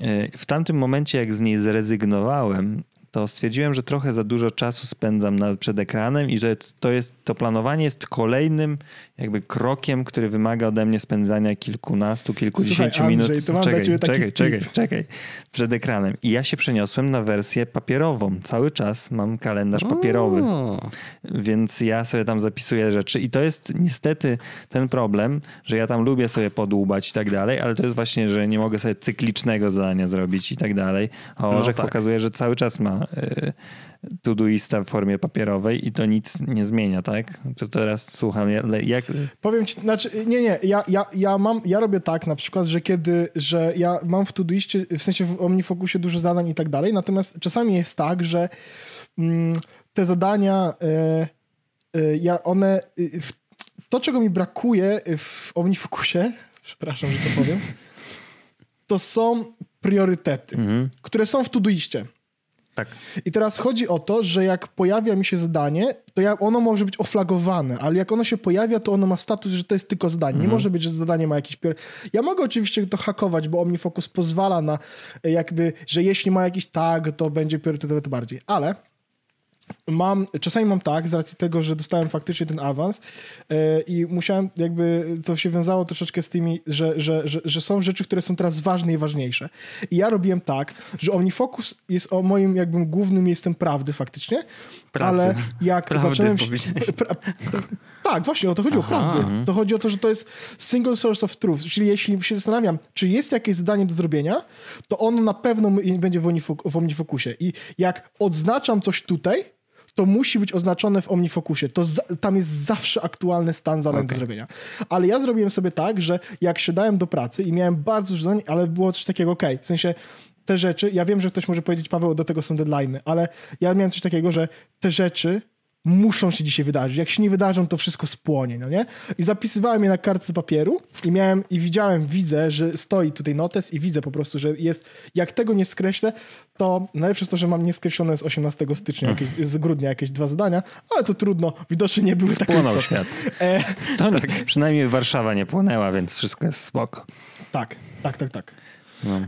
e, w tamtym momencie, jak z niej zrezygnowałem, to stwierdziłem, że trochę za dużo czasu spędzam przed ekranem i że to, jest, to planowanie jest kolejnym jakby krokiem, który wymaga ode mnie spędzania kilkunastu, kilkudziesięciu Słuchaj, minut. To mam czekaj, czekaj, czekaj, czekaj, przed ekranem. I ja się przeniosłem na wersję papierową. Cały czas mam kalendarz papierowy. O. Więc ja sobie tam zapisuję rzeczy i to jest niestety ten problem, że ja tam lubię sobie podłubać i tak dalej, ale to jest właśnie, że nie mogę sobie cyklicznego zadania zrobić i tak dalej. A Orzech no tak. pokazuje, że cały czas ma y, Todoista w formie papierowej i to nic nie zmienia, tak? To teraz słucham, jak... Powiem ci, znaczy, nie, nie, ja, ja, ja mam, ja robię tak na przykład, że kiedy, że ja mam w Todoistie, w sensie w OmniFocusie dużo zadań i tak dalej, natomiast czasami jest tak, że mm, te zadania, y, y, ja one, y, to czego mi brakuje w OmniFocusie, (laughs) przepraszam, że to powiem, to są priorytety, mhm. które są w Todoistie. Tak. I teraz chodzi o to, że jak pojawia mi się zadanie, to ja, ono może być oflagowane, ale jak ono się pojawia, to ono ma status, że to jest tylko zadanie. Mhm. Nie może być, że zadanie ma jakiś... Ja mogę oczywiście to hakować, bo OmniFocus pozwala na jakby, że jeśli ma jakiś tag, to będzie priorytetowy bardziej, ale mam, czasami mam tak, z racji tego, że dostałem faktycznie ten awans yy, i musiałem jakby, to się wiązało troszeczkę z tymi, że, że, że, że, są rzeczy, które są teraz ważne i ważniejsze. I ja robiłem tak, że OmniFocus jest o moim jakby głównym miejscem prawdy faktycznie, Pracy. ale jak prawdy zacząłem się... (laughs) Pra, tak, właśnie o to chodzi, Aha. o prawdę. To chodzi o to, że to jest single source of truth, czyli jeśli się zastanawiam, czy jest jakieś zadanie do zrobienia, to ono na pewno będzie w OmniFocusie i jak odznaczam coś tutaj, to musi być oznaczone w OmniFocusie. To tam jest zawsze aktualny stan zadań okay. do zrobienia. Ale ja zrobiłem sobie tak, że jak się dałem do pracy i miałem bardzo dużo zadań, ale było coś takiego, ok, w sensie te rzeczy, ja wiem, że ktoś może powiedzieć, Paweł, do tego są deadlines, ale ja miałem coś takiego, że te rzeczy muszą się dzisiaj wydarzyć. Jak się nie wydarzą, to wszystko spłonie, no nie? I zapisywałem je na kartce papieru i miałem, i widziałem, widzę, że stoi tutaj notes i widzę po prostu, że jest, jak tego nie skreślę, to najlepsze jest to, że mam nieskreślone z 18 stycznia, jakieś, z grudnia jakieś dwa zadania, ale to trudno, widocznie nie były takie Spłonął świat. E, (laughs) to tak. Przynajmniej Warszawa nie płonęła, więc wszystko jest spoko. Tak, tak, tak, tak. No.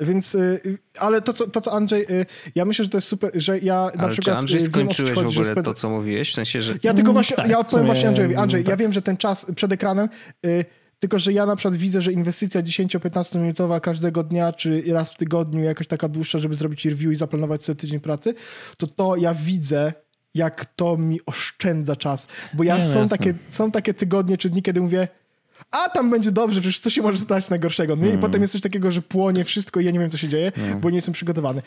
Więc, y, ale to co, to, co Andrzej, y, ja myślę, że to jest super, że ja na ale przykład... Czy Andrzej wiem, skończyłeś w ogóle spędza... to, co mówiłeś? W sensie, że... Ja tylko właśnie, tak, ja odpowiem właśnie Andrzejowi. Andrzej, tak. ja wiem, że ten czas przed ekranem, y, tylko że ja na przykład widzę, że inwestycja 10-15 minutowa każdego dnia, czy raz w tygodniu, jakoś taka dłuższa, żeby zrobić review i zaplanować sobie tydzień pracy, to to ja widzę jak to mi oszczędza czas. Bo ja, są, takie, są takie tygodnie czy dni, kiedy mówię, a tam będzie dobrze, przecież co się może stać najgorszego. No mm. i potem jest coś takiego, że płonie wszystko i ja nie wiem, co się dzieje, mm. bo nie jestem przygotowany.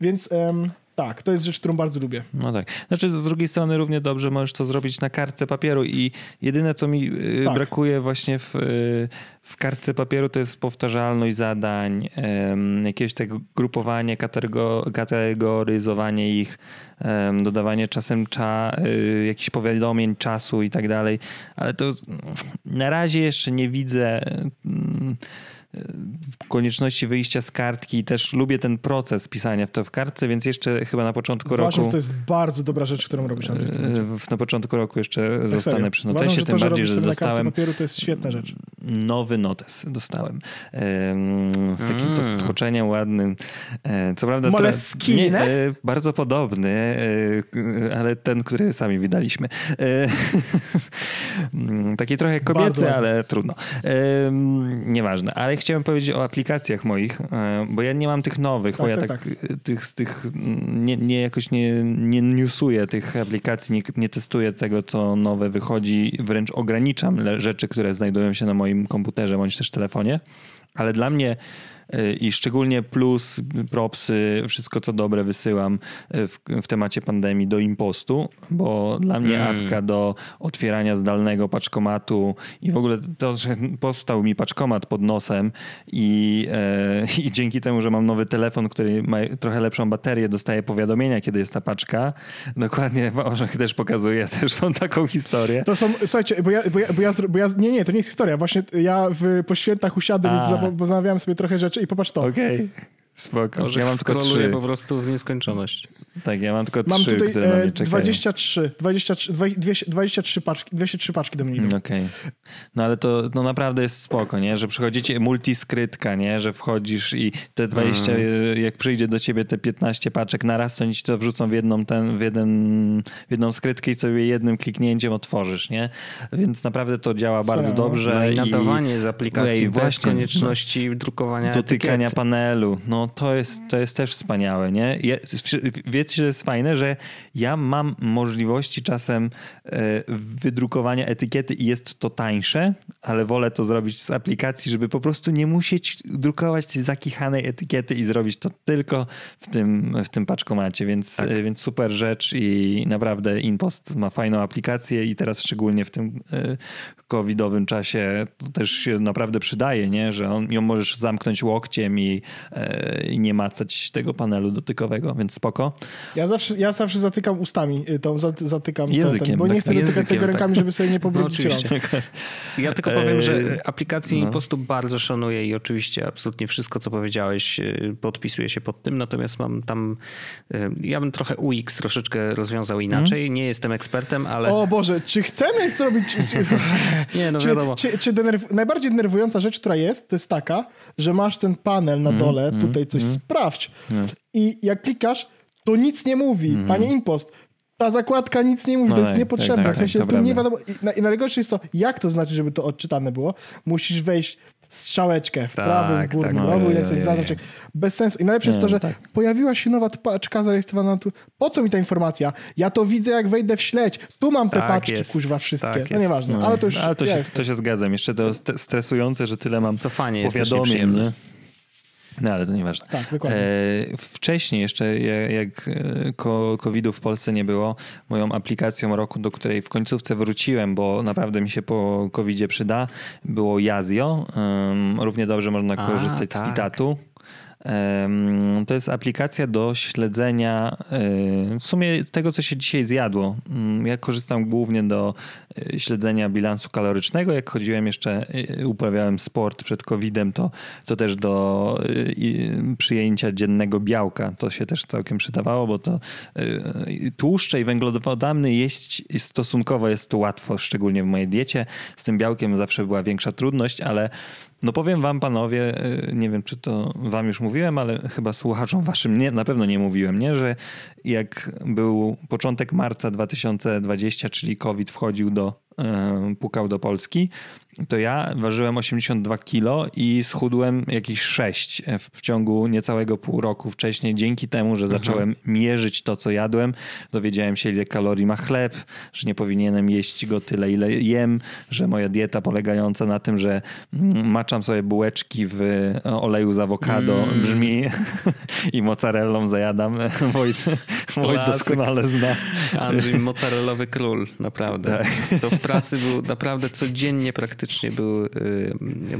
Więc um, Tak, to jest rzecz, którą bardzo lubię. No tak. Znaczy z drugiej strony równie dobrze możesz to zrobić na kartce papieru i jedyne co mi y, Tak. brakuje właśnie w, y, w kartce papieru to jest powtarzalność zadań, jakieś tego grupowanie, kategor- kategoryzowanie ich, dodawanie czasem cza, y, jakichś powiadomień, czasu i tak dalej, ale to na razie jeszcze nie widzę mm, konieczności wyjścia z kartki i też lubię ten proces pisania w to w kartce, więc jeszcze chyba na początku Uważam, roku to jest bardzo dobra rzecz, którą robisz, Andrzej. w- na początku roku jeszcze Tak zostanę serio. przy Uważam, notesie, że tym to, że bardziej, że dostałem papieru, to jest świetna rzecz. nowy notes dostałem em, z takim Mm. to tłoczeniem ładnym. E, Co prawda Moleskine? nie, e, bardzo podobny, e, ale ten, który sami wydaliśmy. E, (laughs) Taki trochę kobiecy, ale trudno. Nieważne, ale chciałem powiedzieć o aplikacjach moich, e, bo ja nie mam tych nowych, Tak, bo ja tak, tak, tych, tych mm, nie, nie jakoś nie, nie newsuję tych aplikacji, nie, nie testuję tego, co nowe wychodzi, wręcz ograniczam rzeczy, które znajdują się na moim komputerze bądź też telefonie. Ale dla mnie i szczególnie plus, propsy, wszystko co dobre wysyłam y, w, w temacie pandemii do impostu, bo dla mnie Mm. apka do otwierania zdalnego paczkomatu i w ogóle to, że powstał mi paczkomat pod nosem i, e, (laughs) i dzięki temu, że mam nowy telefon, który ma trochę lepszą baterię, dostaję powiadomienia, kiedy jest ta paczka. Dokładnie, (laughs) Orzech też pokazuje, (laughs) też mam taką historię. To są, słuchajcie, bo ja, bo ja, bo ja, bo ja nie, nie, to nie jest historia. Właśnie ja w, po świętach usiadłem A. i zamawiałem sobie trochę rzeczy i popatrz to. Okej, spoko. Może Ja mam tylko trzy. po prostu w nieskończoność. Tak, ja mam tylko Mam trzy, tutaj które na e, mnie czekają. 23, 23, 200 23 paczki, 203 paczki do mnie idą. Okej. No ale to no naprawdę jest spoko, nie? Że przychodzicie multiskrytka, nie? Że wchodzisz i te 20, Mm. e, jak przyjdzie do ciebie te 15 paczek naraz, to oni ci to wrzucą w jedną, ten, w jeden, w jedną skrytkę i sobie jednym kliknięciem otworzysz, nie? Więc naprawdę to działa bardzo Wspaniałe. dobrze. No i nadawanie z aplikacji Ej, bez właśnie, konieczności drukowania dotykania etykiety. panelu. No to jest, to jest też wspaniałe, nie? Ja, wiecie, że jest fajne, że ja mam możliwości czasem e, wydrukowania etykiety i jest to tańsze, ale wolę to zrobić z aplikacji, żeby po prostu nie musieć drukować tej zakichanej etykiety i zrobić to tylko w tym, w tym paczkomacie, więc, Tak. e, więc super rzecz i naprawdę InPost ma fajną aplikację i teraz szczególnie w tym e, covidowym czasie to też się naprawdę przydaje, nie? że on, ją możesz zamknąć łokciem i, i nie macać tego panelu dotykowego, więc spoko. Ja zawsze, ja zawsze zatykam ustami, y, tą za- zatykam Językiem, ten, bo nie tak, chcę tak, dotykać tego tak. rękami, żeby sobie nie No pobrudzić rąk. oczywiście. (laughs) Ja tylko powiem, że Eee, aplikację no. Impostu bardzo szanuję i oczywiście absolutnie wszystko, co powiedziałeś, yy, podpisuję się pod tym, natomiast mam tam, ja bym trochę UX troszeczkę rozwiązał inaczej. Mhm. Nie jestem ekspertem, ale O Boże, czy chcemy zrobić... (laughs) Nie, no czy, wiadomo. czy, czy denerw... Najbardziej denerwująca rzecz, która jest, to jest taka, że masz ten panel Mhm, na dole, tutaj coś sprawdź i jak klikasz, to nic nie mówi. Panie Impost, ta zakładka nic nie mówi. No to jest tak, niepotrzebne. tak, tak, w sensie to to nie wiadomo. I, na, I najgorsze jest to, jak to znaczy, żeby to odczytane było. Musisz wejść strzałeczkę w Tak, prawym tak. górnym Ojej, rogu i ojej, coś zaznaczek. Bez sensu. I najlepsze jest to, Nie, że tak. pojawiła się nowa paczka zarejestrowana tu. Po co mi ta informacja? Ja to widzę, jak wejdę w śledź. Tu mam te Tak paczki, jest. kuźwa, wszystkie. Tak no jest. nieważne, ale to już ale to, ja się, to się zgadzam. Jeszcze to st- stresujące, że tyle mam Cofanie jest powiadomień. nieprzyjemne. Nie? No ale to nieważne. Tak, dokładnie. E, wcześniej jeszcze, jak, e, COVID-u w Polsce nie było, moją aplikacją roku, do której w końcówce wróciłem, bo naprawdę mi się po COVID-zie przyda, było Yazio. Um, równie dobrze można A, korzystać z tak. Vitatu. Em, To jest aplikacja do śledzenia e, w sumie tego, co się dzisiaj zjadło. Mm, Ja korzystam głównie do e, śledzenia bilansu kalorycznego. Jak chodziłem jeszcze, e, uprawiałem sport przed COVID-em, to, to też do przyjęcia dziennego białka. To się też całkiem przydawało, bo to tłuszcze i węglowodany jeść stosunkowo jest to łatwo, szczególnie w mojej diecie. Z tym białkiem zawsze była większa trudność, ale no powiem wam panowie, y, nie wiem czy to wam już mówiłem, ale chyba słuchaczom waszym nie, na pewno nie mówiłem, nie, że jak był początek marca 2020, czyli COVID wchodził do, pukał do Polski, to ja ważyłem 82 kilo i schudłem jakieś 6 w, ciągu niecałego pół roku wcześniej. Dzięki temu, że zacząłem mierzyć to, co jadłem, dowiedziałem się, ile kalorii ma chleb, że nie powinienem jeść go tyle, ile jem, że moja dieta polegająca na tym, że mm, maczam sobie bułeczki w oleju z awokado brzmi (laughs) i mozzarellą zajadam. (laughs) Wojt, Wojt doskonale zna. Andrzej mozzarellowy król, naprawdę. Tak. To w pracy był naprawdę codziennie praktycznie był, y,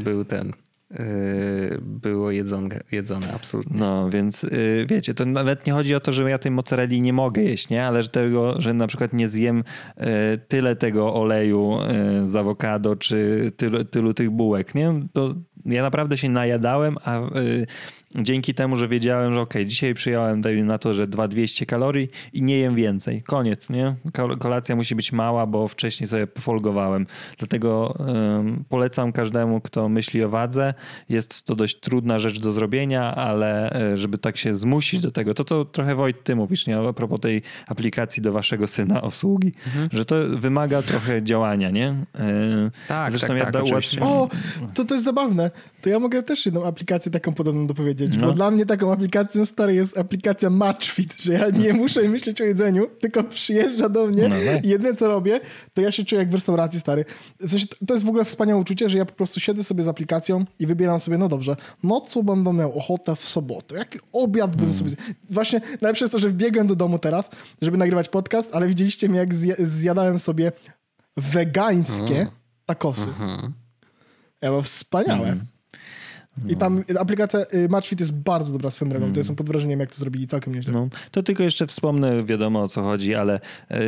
był ten. y, Było jedzone, jedzone absolutnie. No, więc y, wiecie, to nawet nie chodzi o to, że ja tej mozzarelli nie mogę jeść, nie? Ale że tego, że na przykład nie zjem tyle tego oleju z awokado, czy tylu, tylu tych bułek, nie? To ja naprawdę się najadałem, a dzięki temu, że wiedziałem, że okej, dzisiaj przyjąłem na to, że 2200 kalorii i nie jem więcej. Koniec, nie? Kol- Kolacja musi być mała, bo wcześniej sobie folgowałem. Dlatego ym, polecam każdemu, kto myśli o wadze. Jest to dość trudna rzecz do zrobienia, ale y, żeby tak się zmusić do tego, to to trochę Wojt, ty mówisz, nie? A propos tej aplikacji do waszego syna obsługi, że to wymaga trochę działania, nie? Y, Tak, Zresztą tak, ja tak. O, to, to jest zabawne. To ja mogę też jedną aplikację taką podobną dopowiedzieć, No. bo dla mnie taką aplikacją stary jest aplikacja Matchfit, że ja nie (laughs) muszę myśleć o jedzeniu, tylko przyjeżdża do mnie No tak. i jedyne co robię, to ja się czuję jak w restauracji stary. W sensie, to- jest w ogóle wspaniałe uczucie, że ja po prostu siedzę sobie z aplikacją i wybieram sobie, no dobrze, no co będę miał ochotę w sobotę, jaki obiad bym sobie... zje- Właśnie najlepsze jest to, że wbiegłem do domu teraz, żeby nagrywać podcast, ale widzieliście mnie, jak zja- zjadałem sobie wegańskie takosy. Ja było wspaniałe. I tam aplikacja y, Matchfit jest bardzo dobra swoją drogą. To jestem pod wrażeniem, jak to zrobili całkiem nieźle. No, to tylko jeszcze wspomnę, wiadomo o co chodzi, ale e,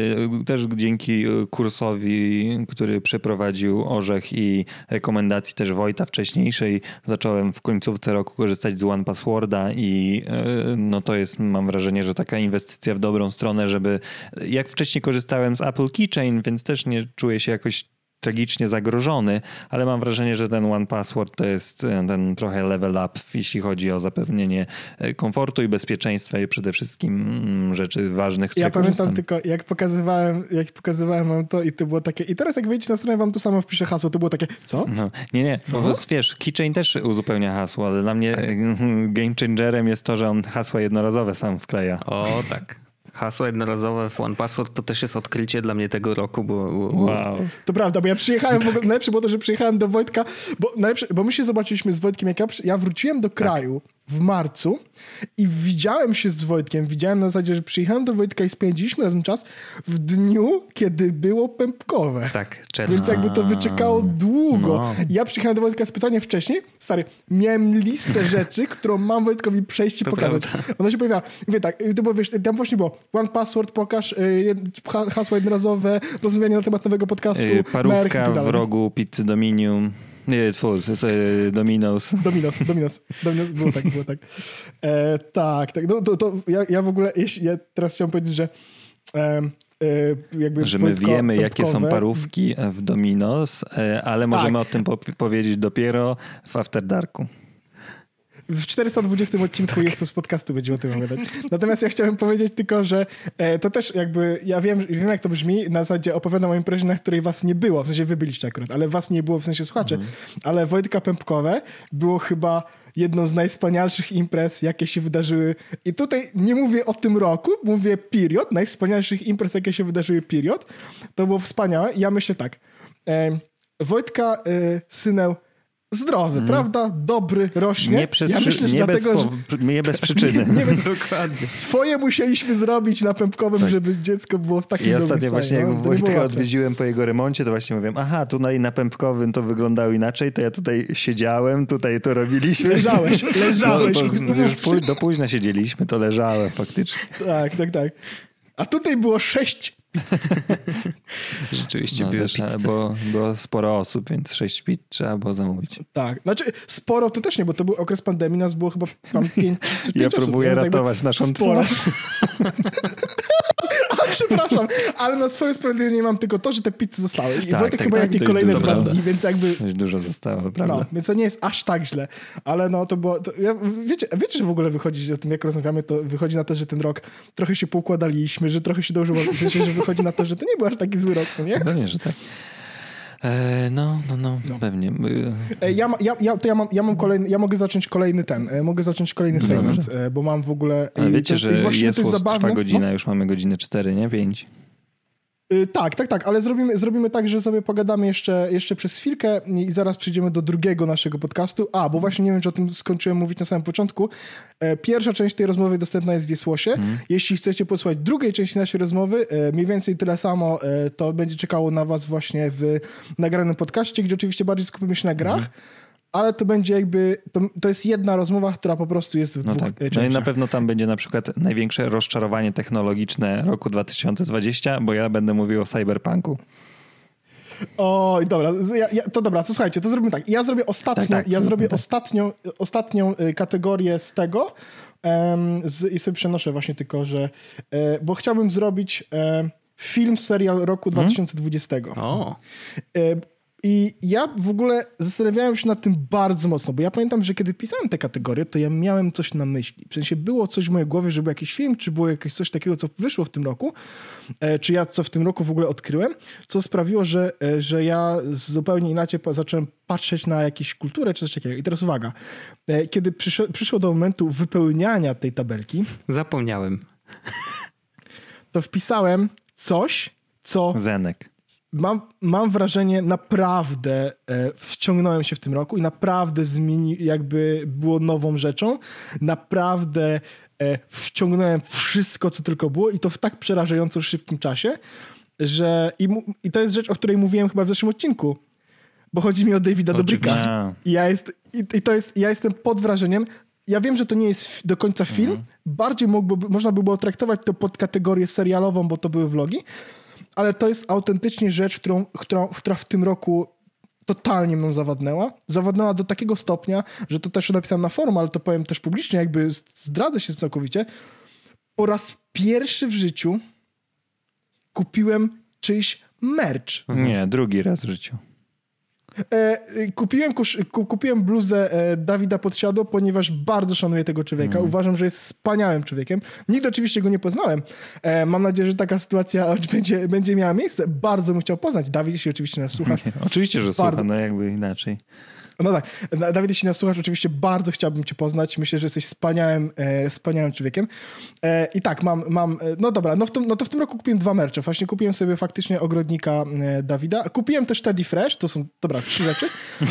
też dzięki e, kursowi, który przeprowadził Orzech i rekomendacji też Wojta wcześniejszej, zacząłem w końcówce roku korzystać z One Passworda i e, no to jest, mam wrażenie, że taka inwestycja w dobrą stronę, żeby jak wcześniej korzystałem z Apple Keychain, więc też nie czuję się jakoś tragicznie zagrożony, ale mam wrażenie, że ten One Password to jest e, ten trochę level up, jeśli chodzi o zapewnienie e, komfortu i bezpieczeństwa i przede wszystkim mm, rzeczy ważnych, które Ja pamiętam korzystam. tylko, jak pokazywałem, jak pokazywałem wam to i to było takie... I teraz jak wejdziecie na stronę, wam to samo wpiszę hasło, to było takie, co? No, nie, nie, bo wiesz, Keychain też uzupełnia hasło, ale dla mnie e, (laughs) game changerem jest to, że on hasła jednorazowe sam wkleja. O tak. Hasło jednorazowe w One Password to też jest odkrycie dla mnie tego roku, bo, bo Wow. To prawda, bo ja przyjechałem, w ogóle, najlepsze było to, że przyjechałem do Wojtka, bo, najlepsze, bo my się zobaczyliśmy z Wojtkiem, jak ja, ja wróciłem do kraju w marcu i widziałem się z Wojtkiem, widziałem na zasadzie, że przyjechałem do Wojtka i spędziliśmy razem czas w dniu, kiedy było pępkowe. tak, czerwca. Więc jakby to wyczekało długo. No. Ja przyjechałem do Wojtka z pytaniem wcześniej. Stary, miałem listę (laughs) rzeczy, którą mam Wojtkowi przejść i To pokazać. Ona się pojawiała. Mówię tak, to było, wiesz, tam właśnie było one password, pokaż y, jed- ha- hasło jednorazowe, rozmawianie na temat nowego podcastu, merch i Parówka tak w rogu pizzy Dominium. Nie, twój, Dominos. Dominos, Dominos, Dominos, było tak, było tak. E, tak, tak. No, to, to ja, ja w ogóle, ja teraz chciałem powiedzieć, że e, jakby Że my Wojtko wiemy, jakie są parówki w Dominos, e, ale możemy o tym po- powiedzieć dopiero w After Darku. W 420 odcinku jest to z podcastu, będziemy o tym opowiadać. Natomiast ja chciałem powiedzieć tylko, że e, to też jakby, ja wiem, wiem jak to brzmi, na zasadzie opowiadam o imprezie, na której was nie było, w sensie wy byliście akurat, ale was nie było w sensie słuchaczy, ale Wojtka Pępkowe było chyba jedną z najwspanialszych imprez, jakie się wydarzyły. I tutaj nie mówię o tym roku, mówię period, najwspanialszych imprez, jakie się wydarzyły period. To było wspaniałe. I ja myślę tak, e, Wojtka syneł zdrowy, prawda? Dobry, rośnie. Nie, przez, ja myślę, że nie, dlatego, bez, że nie bez (laughs) przyczyny. (laughs) nie bez, Dokładnie. swoje musieliśmy zrobić na pępkowym, żeby dziecko było w takim I dobrym ostatnio stanie. właśnie jak no, to nie było Wojtka odwiedziłem po jego remoncie, to właśnie mówiłem, aha, tutaj na Pępkowym to wyglądało inaczej, to ja tutaj siedziałem, tutaj to robiliśmy. Leżałeś, (laughs) leżałeś. No, już do późna siedzieliśmy, to leżałem faktycznie. Tak, tak, tak. A tutaj było sześć. (laughs) Rzeczywiście No, pizze. bo było sporo osób, więc sześć pizz trzeba było zamówić. Tak. Znaczy, sporo to też nie, bo to był okres pandemii, nas było chyba tam pięć, czy Ja pięć osób, próbuję jakby ratować naszą sporo. twarz. (laughs) (laughs) przepraszam, ale na swoje sprawiedliwie mam tylko to, że te pizze zostały. I Tak, Wojtek tak, chyba tak, jak kolejne dwa dni, więc jakby... Dość dużo zostało, prawda? No, więc to nie jest aż tak źle, ale no to było. To, ja, wiecie, wiecie, że w ogóle wychodzi o tym, jak rozmawiamy, to wychodzi na to, że ten rok trochę się poukładaliśmy, że trochę się dążyło, że, że wychodzi na to, że to nie był aż taki zły rok, no nie? Pewnie, że tak. E, no, no, no, pewnie. E, Ja, ja, ja, to ja, mam, ja mam kolejny, ja mogę zacząć kolejny ten, e, mogę zacząć kolejny segment, bo mam w ogóle... Ale wiecie, to, że jest to jest zabawne. trwa godzina, No, już mamy godzinę 4, nie? 5. y, tak, tak, tak, ale zrobimy, zrobimy tak, że sobie pogadamy jeszcze, jeszcze przez chwilkę i zaraz przejdziemy do drugiego naszego podcastu. A, bo właśnie nie wiem, czy o tym skończyłem mówić na samym początku. E, Pierwsza część tej rozmowy dostępna jest w Wiesłosie. Mhm. Jeśli chcecie posłuchać drugiej części naszej rozmowy, e, mniej więcej tyle samo, e, to będzie czekało na was właśnie w nagranym podcaście, gdzie oczywiście bardziej skupimy się na grach. Mhm. Ale to będzie jakby, to, to jest jedna rozmowa, która po prostu jest w No dwóch tak. e, No i na pewno tam będzie na przykład największe rozczarowanie technologiczne roku 2020, bo ja będę mówił o cyberpunku. Oj, dobra, ja, ja, to dobra, to słuchajcie, to zrobimy tak. Ja zrobię ostatnią, Tak, tak, ja zrobię tak. ostatnią, ostatnią y, kategorię z tego em, z, i sobie przenoszę właśnie tylko, że e, bo chciałbym zrobić e, film, serial roku Mhm. 2020. O, E, I ja w ogóle zastanawiałem się nad tym bardzo mocno, bo ja pamiętam, że kiedy pisałem te kategorie, to ja miałem coś na myśli. W sensie było coś w mojej głowie, że był jakiś film, czy było jakieś coś takiego, co wyszło w tym roku, e, czy ja co w tym roku w ogóle odkryłem, co sprawiło, że, e, że ja zupełnie inaczej zacząłem patrzeć na jakąś kulturę, czy coś takiego. I teraz uwaga, e, kiedy przyszło, przyszło do momentu wypełniania tej tabelki, zapomniałem. to wpisałem coś, co Zenek. Mam, mam wrażenie, naprawdę e, wciągnąłem się w tym roku i naprawdę zmieni, jakby było nową rzeczą. Naprawdę e, wciągnąłem wszystko, co tylko było i to w tak przerażająco szybkim czasie, że i, mu, i to jest rzecz, o której mówiłem chyba w zeszłym odcinku, bo chodzi mi o Davida Dobryka. A, I ja, jest, i, i to jest, ja jestem pod wrażeniem. Ja wiem, że to nie jest do końca film. Bardziej mógłby, można by było traktować to pod kategorię serialową, bo to były vlogi, ale to jest autentycznie rzecz, którą, którą, która w tym roku totalnie mną zawadnęła. Zawadnęła do takiego stopnia, że to też napisałem na forum, ale to powiem też publicznie, jakby zdradzę się całkowicie. Po raz pierwszy w życiu kupiłem czyjś merch. nie, drugi raz w życiu. E, e, kupiłem, kosz, ku, kupiłem bluzę e, Dawida Podsiadło, ponieważ bardzo szanuję tego człowieka. Mhm. Uważam, że jest wspaniałym człowiekiem. Nigdy oczywiście go nie poznałem. E, mam nadzieję, że taka sytuacja będzie, będzie miała miejsce. Bardzo bym chciał poznać. Dawid, jeśli oczywiście nas słuchasz. Oczywiście, że Bardzo. słucham, no jakby inaczej. No tak, Da- Dawid, jeśli nas słuchasz, oczywiście bardzo chciałbym cię poznać. Myślę, że jesteś wspaniałym, e, wspaniałym człowiekiem. E, I tak, mam, mam e, no dobra, no, w tym, no to w tym roku kupiłem dwa mercze. Właśnie kupiłem sobie faktycznie ogrodnika e, Dawida. Kupiłem też Teddy Fresh, to są, dobra, trzy rzeczy,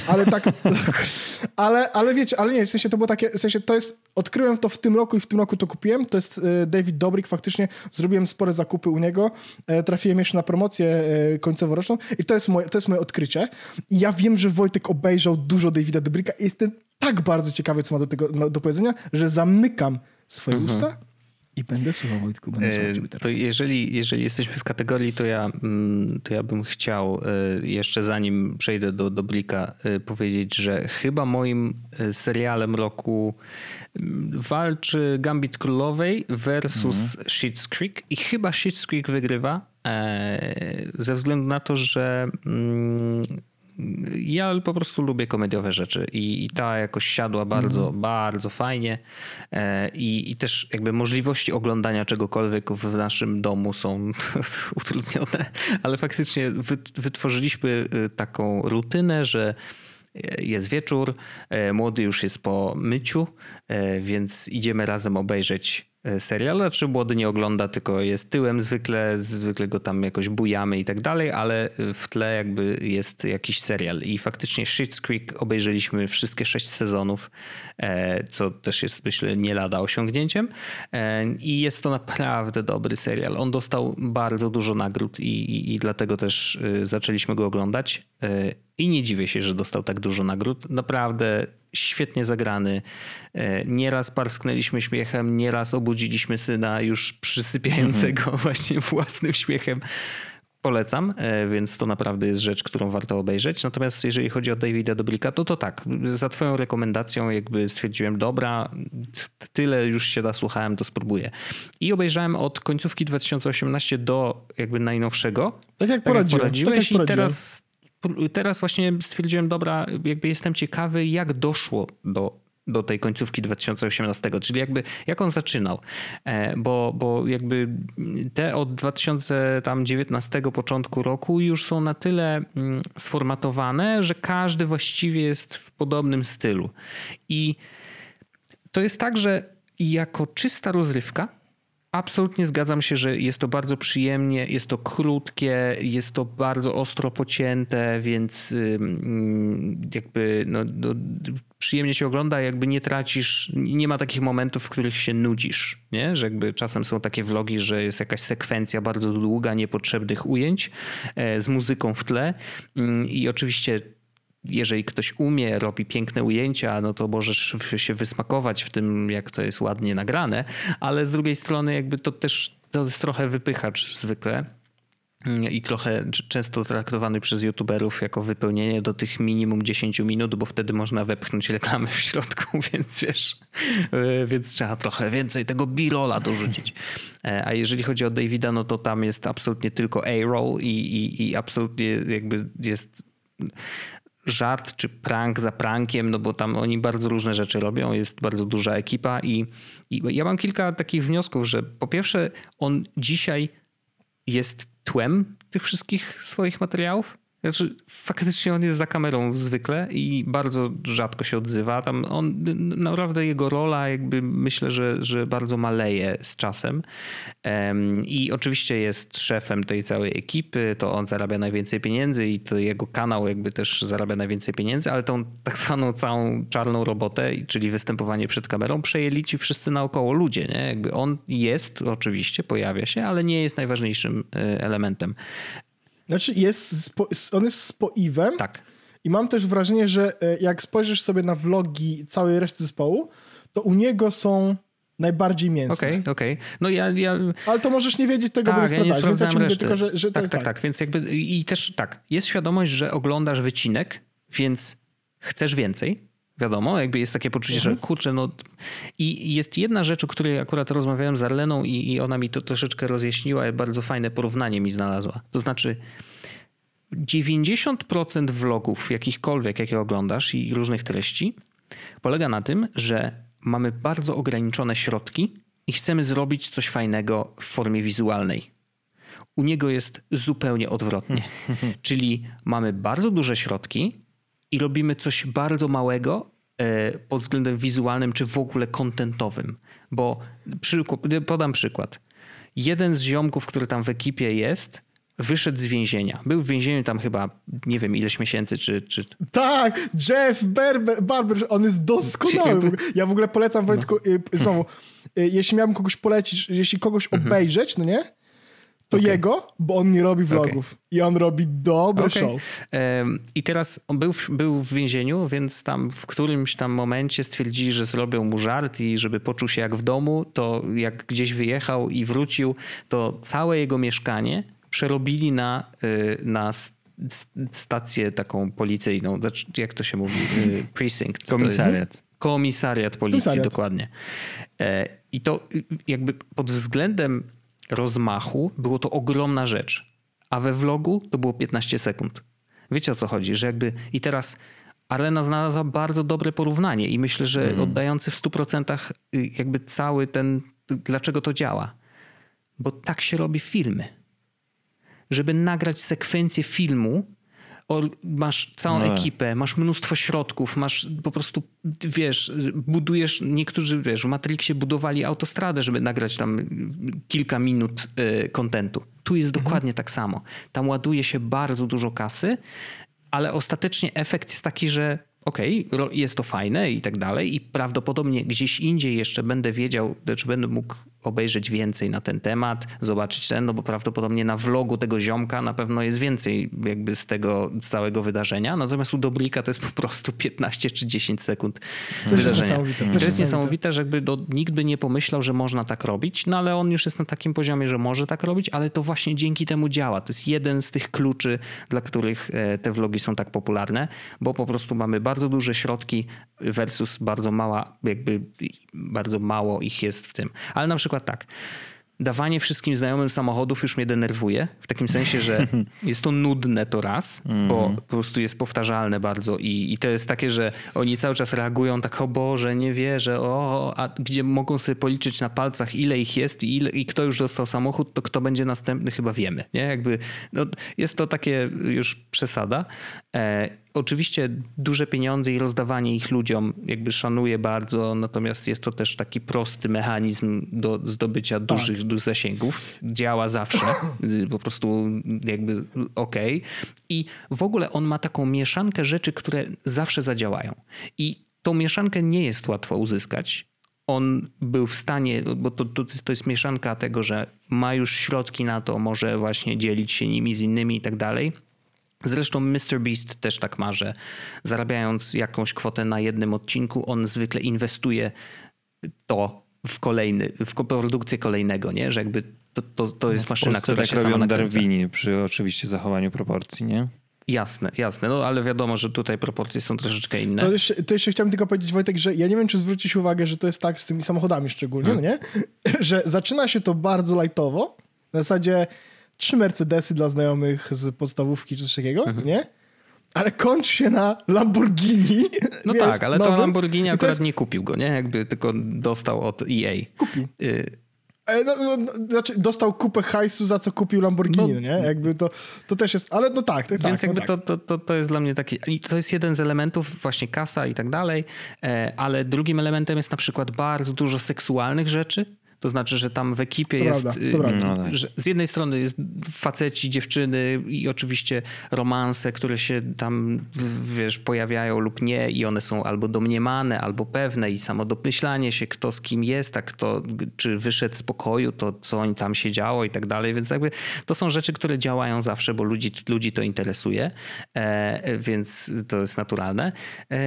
ale tak, (laughs) ale, ale wiecie, ale nie, w sensie to było takie, w sensie to jest, odkryłem to w tym roku i w tym roku to kupiłem. To jest e, David Dobrik, faktycznie zrobiłem spore zakupy u niego. E, Trafiłem jeszcze na promocję końcowo-roczną i to jest, moje, to jest moje odkrycie. I ja wiem, że Wojtek obejrzał dużo Davida Dobrika i jestem tak bardzo ciekawy, co ma do tego no, do powiedzenia, że zamykam swoje usta i będę słuchał Wojtku, będę słuchał ciebie E, To teraz. jeżeli, jeżeli jesteśmy w kategorii, to ja, mm, to ja bym chciał e, jeszcze zanim przejdę do Dobrika e, powiedzieć, że chyba moim serialem roku mm, walczy Gambit Królowej versus Schitt's Creek i chyba Schitt's Creek wygrywa ze względu na to, że mm, ja po prostu lubię komediowe rzeczy i, i ta jakoś siadła bardzo, bardzo fajnie. E, i, i też jakby możliwości oglądania czegokolwiek w naszym domu są (laughs) utrudnione, ale faktycznie wy, wytworzyliśmy y, taką rutynę, że jest wieczór, e, młody już jest po myciu, e, więc idziemy razem obejrzeć e, serial. Znaczy młody nie ogląda, tylko jest tyłem zwykle, zwykle go tam jakoś bujamy i tak dalej, ale w tle jakby jest jakiś serial. I faktycznie Schitt's Creek obejrzeliśmy wszystkie sześć sezonów, e, co też jest myślę nie lada osiągnięciem. E, I jest to naprawdę dobry serial. On dostał bardzo dużo nagród i, i, i dlatego też zaczęliśmy go oglądać. E, I nie dziwię się, że dostał tak dużo nagród. Naprawdę świetnie zagrany. E, Nieraz parsknęliśmy śmiechem, nieraz obudziliśmy syna już przysypiającego (laughs) właśnie własnym śmiechem. Polecam, e, więc to naprawdę jest rzecz, którą warto obejrzeć. Natomiast jeżeli chodzi o Davida Dobrika, to to tak, za twoją rekomendacją jakby stwierdziłem, dobra, tyle już się nasłuchałem, to spróbuję. I obejrzałem od końcówki 2018 do jakby najnowszego. Tak jak, poradziłem, tak jak poradziłeś tak jak i teraz, teraz właśnie stwierdziłem, dobra, jakby jestem ciekawy, jak doszło do do tej końcówki 2018, czyli jakby jak on zaczynał, e, bo, bo jakby te od 2019 początku roku już są na tyle mm, sformatowane, że każdy właściwie jest w podobnym stylu. I to jest tak, że jako czysta rozrywka Absolutnie zgadzam się, że jest to bardzo przyjemnie, jest to krótkie, jest to bardzo ostro pocięte, więc jakby no, no, przyjemnie się ogląda, jakby nie tracisz, nie ma takich momentów, w których się nudzisz, nie? że jakby czasem są takie vlogi, że jest jakaś sekwencja bardzo długa, niepotrzebnych ujęć e, z muzyką w tle i oczywiście jeżeli ktoś umie, robi piękne ujęcia, no to możesz się wysmakować w tym, jak to jest ładnie nagrane, ale z drugiej strony jakby to też to jest trochę wypychacz zwykle i trochę często traktowany przez youtuberów jako wypełnienie do tych minimum 10 minut, bo wtedy można wepchnąć reklamy w środku, (laughs) więc wiesz, e, więc trzeba trochę więcej tego B-rolla dorzucić. E, a jeżeli chodzi o Davida, no to tam jest absolutnie tylko A-roll i, i, i absolutnie jakby jest żart czy prank za prankiem, no bo tam oni bardzo różne rzeczy robią, jest bardzo duża ekipa i, i ja mam kilka takich wniosków, że po pierwsze on dzisiaj jest tłem tych wszystkich swoich materiałów, znaczy, faktycznie on jest za kamerą zwykle i bardzo rzadko się odzywa. Tam on, naprawdę jego rola jakby myślę, że, że bardzo maleje z czasem. I oczywiście jest szefem tej całej ekipy, to on zarabia najwięcej pieniędzy i to jego kanał jakby też zarabia najwięcej pieniędzy, ale tą tak zwaną całą czarną robotę, czyli występowanie przed kamerą, przejęli ci wszyscy naokoło ludzie. Nie? Jakby on jest, oczywiście, pojawia się, ale nie jest najważniejszym e, elementem. Znaczy jest, on jest spoiwem. Tak. I mam też wrażenie, że e, jak spojrzysz sobie na vlogi całej reszty zespołu, to u niego są najbardziej mięsne. Okej, okay, okej. Okay. No ja, ja... Ale to możesz nie wiedzieć tego, tak, bo nie sprawdzałeś. Ja nie sprawdzałem więc ja tylko, że, że tak, tak, tak, tak, Więc jakby i też tak, jest świadomość, że oglądasz wycinek, więc chcesz więcej, Wiadomo, jakby jest takie poczucie, mhm. że kurczę, no i jest jedna rzecz, o której akurat rozmawiałem z Arleną i, i ona mi to troszeczkę rozjaśniła, bardzo fajne porównanie mi znalazła. To znaczy 90% vlogów jakichkolwiek, jakie oglądasz i różnych treści polega na tym, że mamy bardzo ograniczone środki i chcemy zrobić coś fajnego w formie wizualnej. U niego jest zupełnie odwrotnie. (laughs) Czyli mamy bardzo duże środki, i robimy coś bardzo małego e, pod względem wizualnym czy w ogóle kontentowym. Bo przykład, podam przykład. Jeden z ziomków, który tam w ekipie jest, wyszedł z więzienia. Był w więzieniu tam chyba nie wiem ileś miesięcy, czy... czy... Tak, Jeff Barber, Barber, on jest doskonały. Ja w ogóle polecam Wojtku, no. znowu, y, jeśli miałbym kogoś polecić, jeśli kogoś mhm. obejrzeć, no nie? To okay. jego, bo on nie robi vlogów. Okay. I on robi dobry okay. show. I teraz on był, w, był w więzieniu, więc tam w którymś tam momencie stwierdzili, że zrobią mu żart i żeby poczuł się jak w domu, to jak gdzieś wyjechał i wrócił, to całe jego mieszkanie przerobili na, y, na stację taką policyjną. Znaczy, jak to się mówi? Y, precinct. Komisariat. Komisariat policji, Komisariat. dokładnie. E, I to y, jakby pod względem rozmachu było to ogromna rzecz, a we vlogu to było 15 sekund. Wiecie o co chodzi, że jakby i teraz Arena znalazła bardzo dobre porównanie i myślę, że mm. oddający w 100% y, jakby cały ten, dlaczego to działa. Bo tak się robi filmy. Żeby nagrać sekwencję filmu, masz całą no. ekipę, masz mnóstwo środków, masz po prostu, wiesz, budujesz, niektórzy, wiesz, w Matrixie budowali autostradę, żeby nagrać tam kilka minut y, kontentu. Tu jest mhm. dokładnie tak samo. Tam ładuje się bardzo dużo kasy, ale ostatecznie efekt jest taki, że okej, okay, jest to fajne i tak dalej i prawdopodobnie gdzieś indziej jeszcze będę wiedział, czy będę mógł obejrzeć więcej na ten temat, zobaczyć ten, no bo prawdopodobnie na vlogu tego ziomka na pewno jest więcej jakby z tego całego wydarzenia, natomiast u Dobrika to jest po prostu 15 czy 10 sekund To jest wydarzenia. niesamowite. I to jest niesamowite, że jakby do, nikt by nie pomyślał, że można tak robić, no ale on już jest na takim poziomie, że może tak robić, ale to właśnie dzięki temu działa. To jest jeden z tych kluczy, dla których e, te vlogi są tak popularne, bo po prostu mamy bardzo duże środki versus bardzo mała, jakby bardzo mało ich jest w tym. Ale na przykład tak dawanie wszystkim znajomym samochodów już mnie denerwuje. W takim sensie, że (laughs) jest to nudne to raz, bo po prostu jest powtarzalne bardzo i, i to jest takie, że oni cały czas reagują tak, o Boże, nie wierzę, o, a gdzie mogą sobie policzyć na palcach, ile ich jest i, ile, i kto już dostał samochód, to kto będzie następny, chyba wiemy. Nie? Jakby, no, jest to takie już przesada. E, oczywiście duże pieniądze i rozdawanie ich ludziom jakby szanuję bardzo, natomiast jest to też taki prosty mechanizm do zdobycia dużych, dużych zasięgów. Działa zawsze, y, po prostu jakby okej. I w ogóle on ma taką mieszankę rzeczy, które zawsze zadziałają. I tą mieszankę nie jest łatwo uzyskać. On był w stanie, bo to, to, to jest mieszanka tego, że ma już środki na to, może właśnie dzielić się nimi z innymi i tak dalej Zresztą Mr. Beast też tak ma, że zarabiając jakąś kwotę na jednym odcinku, on zwykle inwestuje to w kolejny, w produkcję kolejnego, nie? Że jakby to, to, to jest w maszyna, która tak się sama robią nakręca. Darwini przy oczywiście zachowaniu proporcji, nie? Jasne, jasne. No ale wiadomo, że tutaj proporcje są troszeczkę inne. To jeszcze, to jeszcze chciałem tylko powiedzieć, Wojtek, że ja nie wiem, czy zwrócić uwagę, że to jest tak z tymi samochodami szczególnie, Hmm. no nie? (laughs) Że zaczyna się to bardzo lightowo, na zasadzie trzy Mercedesy dla znajomych z podstawówki czy coś takiego, Mhm. nie? Ale kończy się na Lamborghini. No wiesz, tak, ale to nowym. Lamborghini I to akurat jest- nie kupił go, nie? Jakby tylko dostał od EA. Kupił. Y, No, no, no, znaczy dostał kupę hajsu, za co kupił Lamborghini, No. no, nie? Jakby to, to też jest, ale no tak, tak, Więc tak, jakby no to, tak. to, to, to jest dla mnie taki, i to jest jeden z elementów, właśnie kasa i tak dalej, e, ale drugim elementem jest na przykład bardzo dużo seksualnych rzeczy. To znaczy, że tam w ekipie To jest. prawda, y, to prawda. No tak. że z jednej strony jest faceci, dziewczyny i oczywiście romanse, które się tam wiesz, pojawiają lub nie, i one są albo domniemane, albo pewne, i samo domyślanie się, kto z kim jest, a kto czy wyszedł z pokoju, to co oni tam się działo i tak dalej. Więc jakby to są rzeczy, które działają zawsze, bo ludzi, ludzi to interesuje, e, więc to jest naturalne. E,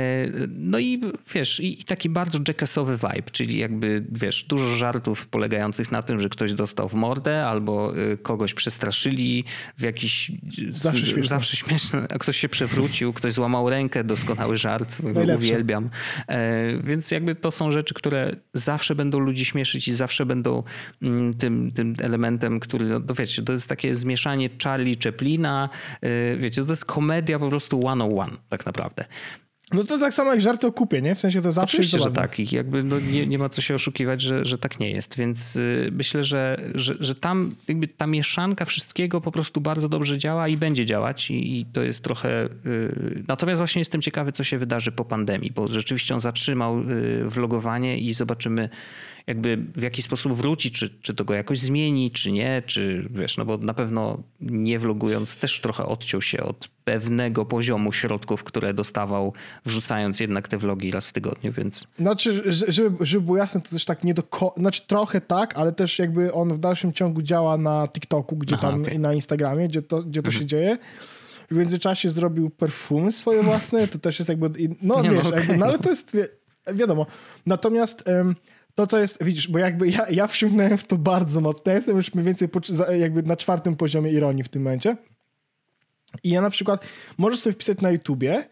no i wiesz, i, i taki bardzo jackassowy vibe, czyli jakby wiesz, dużo żartów polegających na tym, że ktoś dostał w mordę albo y, kogoś przestraszyli w jakiś... Zawsze śmieszne. Zawsze śmieszne. A ktoś się przewrócił, ktoś złamał rękę, doskonały żart, uwielbiam. E, więc jakby to są rzeczy, które zawsze będą ludzi śmieszyć i zawsze będą mm, tym, tym elementem, który, no, no wiecie, to jest takie zmieszanie Charlie Chaplina, e, wiecie, to jest komedia po prostu one on one tak naprawdę. No to tak samo jak żarty o kupie, nie? W sensie to zawsze Oczywiście, że tak. I jakby no nie, nie ma co się oszukiwać, że, że tak nie jest. Więc y, myślę, że, że, że tam jakby ta mieszanka wszystkiego po prostu bardzo dobrze działa i będzie działać. I, i to jest trochę... Y, natomiast właśnie jestem ciekawy, co się wydarzy po pandemii, bo rzeczywiście on zatrzymał y, vlogowanie i zobaczymy jakby w jaki sposób wróci, czy, czy to go jakoś zmieni, czy nie, czy wiesz, no bo na pewno nie vlogując też trochę odciął się od pewnego poziomu środków, które dostawał, wrzucając jednak te vlogi raz w tygodniu, więc Znaczy, że- żeby, żeby było jasne, to też tak nie do Znaczy trochę tak, ale też jakby on w dalszym ciągu działa na TikToku, gdzie Aha, tam. Mhm. i na Instagramie, gdzie to, gdzie to się dzieje. W międzyczasie zrobił perfumy swoje własne, to też jest jakby... No Nie, no wiesz, okej. jakby, no ale to jest wi- wiadomo. Natomiast em, to, co jest, widzisz, bo jakby ja, ja wsiągnąłem w to bardzo mocno. Ja jestem już mniej więcej po, jakby na czwartym poziomie ironii w tym momencie. I ja na przykład, możesz sobie wpisać na YouTubie,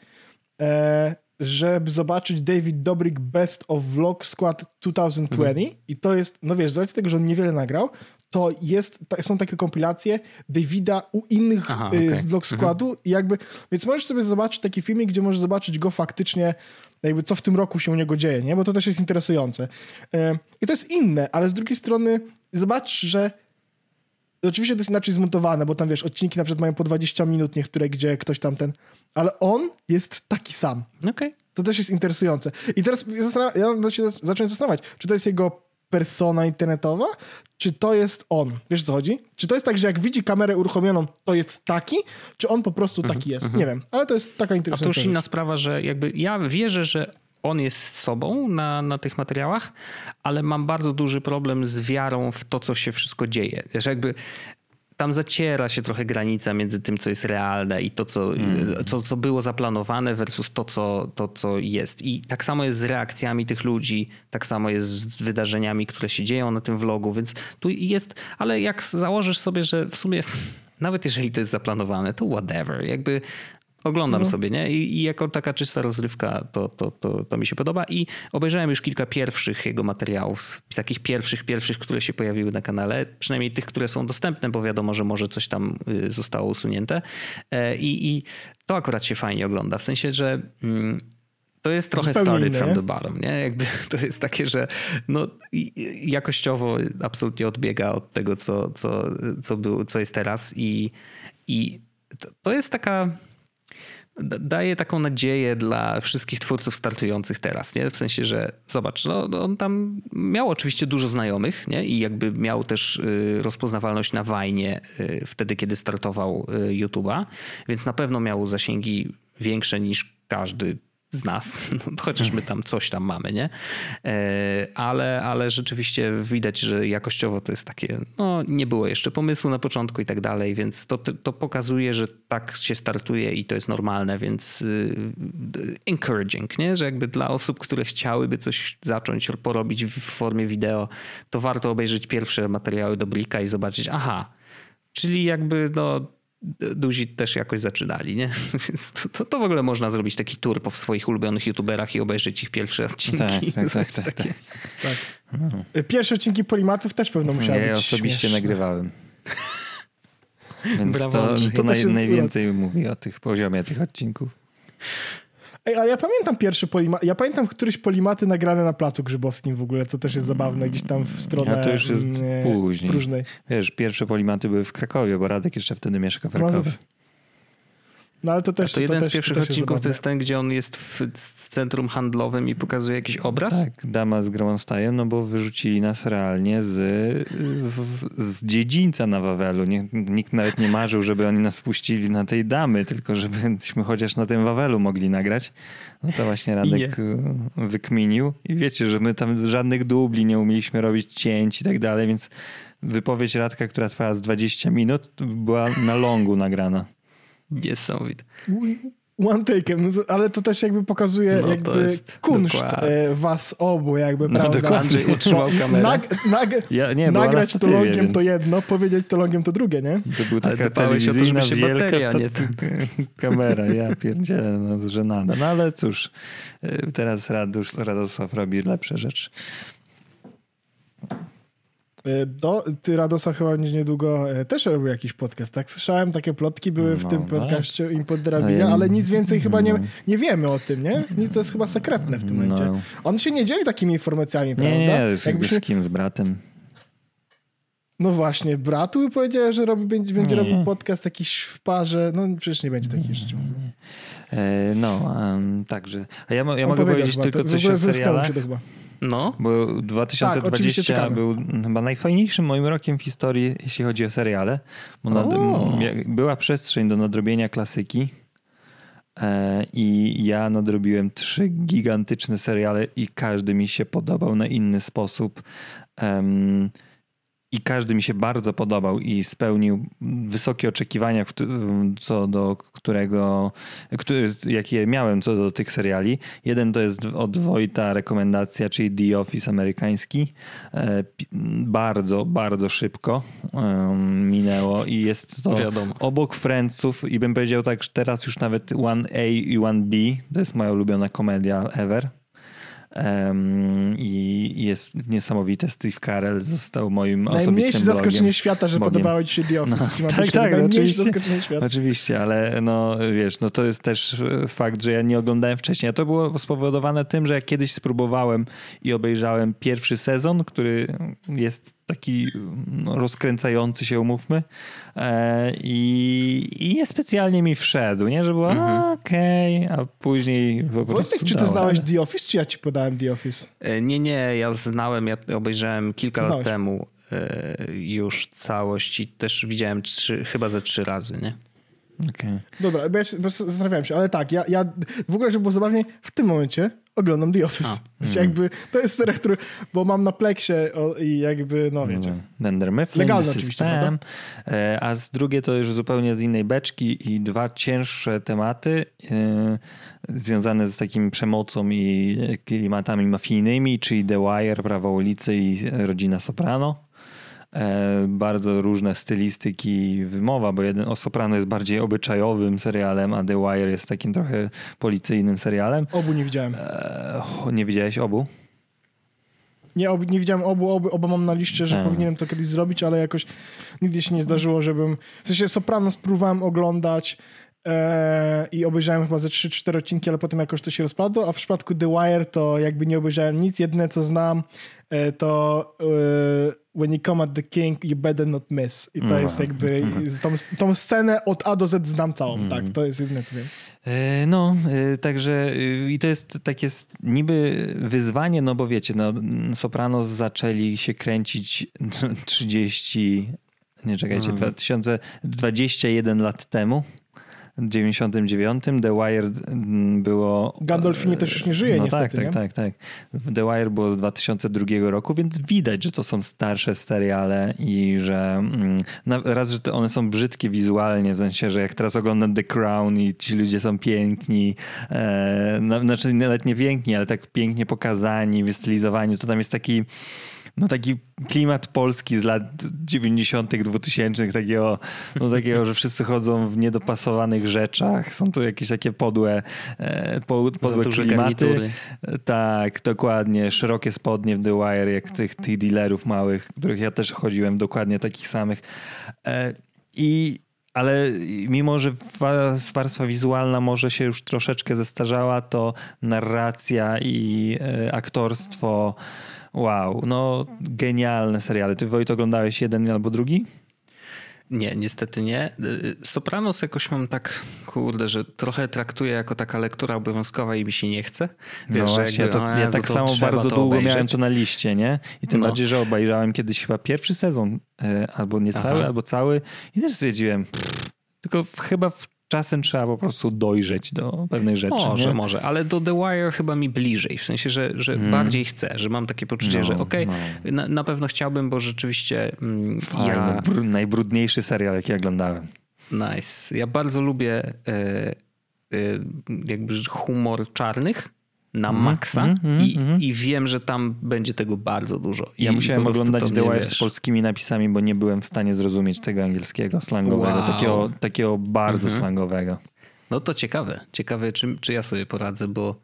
e, żeby zobaczyć David Dobrik Best of Vlog Squad 2020 i to jest, no wiesz, z racji tego, że on niewiele nagrał, to jest, są takie kompilacje Davida u innych Aha, y, okej. z Vlog Składu i jakby, więc możesz sobie zobaczyć taki filmik, gdzie możesz zobaczyć go faktycznie jakby co w tym roku się u niego dzieje, nie? Bo to też jest interesujące. E, I to jest inne, ale z drugiej strony zobacz, że Oczywiście to jest inaczej zmontowane, bo tam wiesz, odcinki na przykład mają po 20 minut niektóre, gdzie ktoś tam ten, ale on jest taki sam. okej. To też jest interesujące. I teraz ja się zacząłem zastanawiać, czy to jest jego persona internetowa, czy to jest on. Wiesz co chodzi? Czy to jest tak, że jak widzi kamerę uruchomioną, to jest taki, czy on po prostu taki jest? Nie wiem, ale to jest taka A to interesująca już inna sprawa, że jakby ja wierzę, że on jest sobą na, na tych materiałach, ale mam bardzo duży problem z wiarą w to, co się wszystko dzieje. Że jakby tam zaciera się trochę granica między tym, co jest realne i to, co, mm. co, co było zaplanowane versus to co, to, co jest. I tak samo jest z reakcjami tych ludzi, tak samo jest z wydarzeniami, które się dzieją na tym vlogu, więc tu jest, ale jak założysz sobie, że w sumie nawet jeżeli to jest zaplanowane, to whatever. Jakby Oglądam no. sobie, nie? I, I, jako taka czysta rozrywka to, to, to, to mi się podoba. I obejrzałem już kilka pierwszych jego materiałów, takich pierwszych, pierwszych, które się pojawiły na kanale, przynajmniej tych, które są dostępne, bo wiadomo, że może coś tam y, zostało usunięte. E, I, i to akurat się fajnie ogląda, w sensie, że mm, to jest trochę Zupełnie started from the bottom, nie? Jakby (laughs) to jest takie, że no, jakościowo absolutnie odbiega od tego, co, co, co, był, co jest teraz i, i to jest taka daje taką nadzieję dla wszystkich twórców startujących teraz, nie? W sensie, że zobacz, no, no, on tam miał oczywiście dużo znajomych, nie? I jakby miał też y, rozpoznawalność na Wajnie y, wtedy, kiedy startował y, YouTube'a, więc na pewno miał zasięgi większe niż każdy z nas, (laughs) no, chociaż my tam coś tam mamy, nie? E, ale, ale rzeczywiście widać, że jakościowo to jest takie, no nie było jeszcze pomysłu na początku i tak dalej, więc to, to pokazuje, że tak się startuje i to jest normalne, więc y, encouraging, nie? Że jakby dla osób, które chciałyby coś zacząć porobić w formie wideo, to warto obejrzeć pierwsze materiały do Blika i zobaczyć, aha, czyli jakby no duzi też jakoś zaczynali, nie? (laughs) Więc to, to w ogóle można zrobić taki tour po swoich ulubionych youtuberach i obejrzeć ich pierwsze odcinki. Tak, (laughs) tak, tak, tak, takie... tak. No. Pierwsze odcinki Polimatów też pewno musiały ja być osobiście śmieszne. nagrywałem. (laughs) Więc Brawo, to, to, naj, najwięcej mówi o tych poziomie tych odcinków. Ej, a ja pamiętam pierwszy polimat. Ja pamiętam któryś polimaty nagrane na Placu Grzybowskim w ogóle, co też jest zabawne, gdzieś tam w stronę. A to już jest mm, później. Próżnej. Wiesz, pierwsze polimaty były w Krakowie, bo Radek jeszcze wtedy mieszka w no, Krakowie. No, ale to też. A to jeden to z pierwszych odcinków to jest ten, gdzie on jest w centrum handlowym i pokazuje jakiś obraz? Tak, dama z Gromonstajem, no bo wyrzucili nas realnie z, z dziedzińca na Wawelu. Nie, nikt nawet nie marzył, żeby oni nas puścili na tej damy, tylko żebyśmy chociaż na tym Wawelu mogli nagrać. No to właśnie Radek wykminił. I wiecie, że my tam żadnych dubli nie umieliśmy robić cięć i tak dalej, więc wypowiedź Radka, która trwała z 20 minut, była na longu nagrana. Niesamowite. One taken, ale to też jakby pokazuje no, jakby kunszt dokładnie. was obu, jakby, no, prawda? Andrzej utrzymał kamerę. Nag, nag, ja, nie, nagrać to longiem więc... to jedno, powiedzieć to longiem to drugie, nie? To był taka telewizyjna o to, wielka bateria, nie (laughs) kamera, ja pierdzielę, no żenada. No ale cóż, y, teraz Radusz, Radosław robi lepsze rzeczy. E, do, ty Radosa chyba niedługo e, też robił jakiś podcast, tak? Słyszałem, takie plotki były w no, tym tak. podcaście no. Impod Drabina, ale nic więcej chyba nie, nie wiemy o tym, nie? Nic to jest chyba sekretne w tym momencie. No. On się nie dzieli takimi informacjami, nie, prawda? Nie, nie, Jakbyśmy... z kim? Z bratem. No właśnie, bratu powiedział, że robi, będzie, będzie robił podcast jakiś w parze. No przecież nie będzie takich rzeczy. E, no, um, także. A ja, ja mogę powiedzieć tylko coś o serialach. Się to chyba. No. Bo 2020 tak, był chyba najfajniejszym moim rokiem w historii, jeśli chodzi o seriale. Bo nad, była przestrzeń do nadrobienia klasyki. E, I ja nadrobiłem trzy gigantyczne seriale i każdy mi się podobał na inny sposób. Um, i każdy mi się bardzo podobał i spełnił wysokie oczekiwania, co do którego, który, jakie miałem co do tych seriali. Jeden to jest od Wojta rekomendacja, czyli The Office amerykański. E, bardzo, bardzo szybko minęło i jest to Wiadomo. obok Friendsów i bym powiedział tak, że teraz już nawet One A i One B to jest moja ulubiona komedia ever. I jest niesamowite. Steve Carell został moim Najmniejsze osobistym blogiem. zaskoczenie świata, że podobało ci się The Office. No, tak, tak, oczywiście, oczywiście, ale no wiesz, no to jest też fakt, że ja nie oglądałem wcześniej. A to było spowodowane tym, że ja kiedyś spróbowałem i obejrzałem pierwszy sezon, który jest taki no, rozkręcający się, umówmy. E, I, I niespecjalnie mi wszedł, nie? Że było mhm. okej, okay, a później po Wojtek, czy ty znałeś The Office, czy ja ci podałem The Office? E, nie, nie, ja znałem, ja obejrzałem kilka Znałeś. lat temu e, już całość i też widziałem trzy, chyba ze trzy razy, nie? Okay. Dobra, bo ja się, bo zastanawiałem się, ale tak, ja, ja w ogóle, żeby było zabawnie, w tym momencie oglądam The Office. A, (laughs) Znaczy jakby, to jest serial, który, bo mam na pleksie i jakby, no wiecie. Dunder Mifflin, Legalne oczywiście, prawda? E, A z drugie to już zupełnie z innej beczki i dwa cięższe tematy e, związane z takim przemocą i klimatami mafijnymi, czyli The Wire, Prawo ulicy i Rodzina Soprano. E, Bardzo różne stylistyki wymowa, bo jeden o Soprano jest bardziej obyczajowym serialem, a The Wire jest takim trochę policyjnym serialem. Obu nie widziałem. E, Nie widziałeś obu? Nie, obu, nie widziałem obu, obu, oba mam na liście, że powinienem to kiedyś zrobić, ale jakoś nigdy się nie zdarzyło, żebym... W sensie Soprano spróbowałem oglądać i obejrzałem chyba ze 3-4 odcinki, ale potem jakoś to się rozpadło, a w przypadku The Wire to jakby nie obejrzałem nic. Jedyne co znam e, to e, When you come at the king, you better not miss. I to Mhm. jest jakby... z Tą, tą scenę od A do Z znam całą, Mhm. tak. To jest jedyne co wiem. E, No, e, także e, i to jest takie niby wyzwanie, no bo wiecie, no, Sopranos zaczęli się kręcić (laughs) 30, nie czekajcie, 2021 lat temu. W 99 The Wire mm, było. Gandolfini też już nie żyje no niestety, Tak, nie? tak, tak, tak. The Wire było z 2002 roku, więc widać, że to są starsze seriale i że mm, raz, że one są brzydkie wizualnie, w sensie, że jak teraz oglądam The Crown i ci ludzie są piękni, e, znaczy nawet nie piękni, ale tak pięknie pokazani, wystylizowani, to tam jest taki no taki klimat polski z lat 90., 2000, takiego, no takiego, że wszyscy chodzą w niedopasowanych rzeczach. Są to jakieś takie podłe, e, po- podłe klimaty. garnitury. Tak, dokładnie. Szerokie spodnie w The Wire, jak tych, tych dealerów małych, których ja też chodziłem, dokładnie takich samych. E, I ale mimo, że wa- warstwa wizualna może się już troszeczkę zestarzała, to narracja i e, aktorstwo, wow, no genialne seriale. Ty Wojt oglądałeś jeden albo drugi? Nie, niestety nie. Sopranos jakoś mam tak, kurde, że trochę traktuję jako taka lektura obowiązkowa i mi się nie chce. Wiesz, no właśnie, jakby, to, o ja Jezu, tak samo bardzo długo obejrzeć. miałem to na liście, nie? I tym No. bardziej, że obejrzałem kiedyś chyba pierwszy sezon, e, albo nie cały, Aha. albo cały i też stwierdziłem, pff, tylko chyba w, czasem trzeba po prostu dojrzeć do pewnych rzeczy. Może, nie? może, ale do The Wire chyba mi bliżej, w sensie, że, że bardziej chcę, że mam takie poczucie. No, że okej, no. na, na pewno chciałbym, bo rzeczywiście mm, Fajny, ja... br- najbrudniejszy serial, jaki oglądałem. Nice. Ja bardzo lubię e, e, jakby humor czarnych na maksa mhm, i, mhm. i wiem, że tam będzie tego bardzo dużo. Ja I musiałem oglądać The Wire wiesz, z polskimi napisami, bo nie byłem w stanie zrozumieć tego angielskiego, slangowego, Wow. takiego, takiego bardzo Mhm. slangowego. No to ciekawe. Ciekawe, czy, czy ja sobie poradzę, bo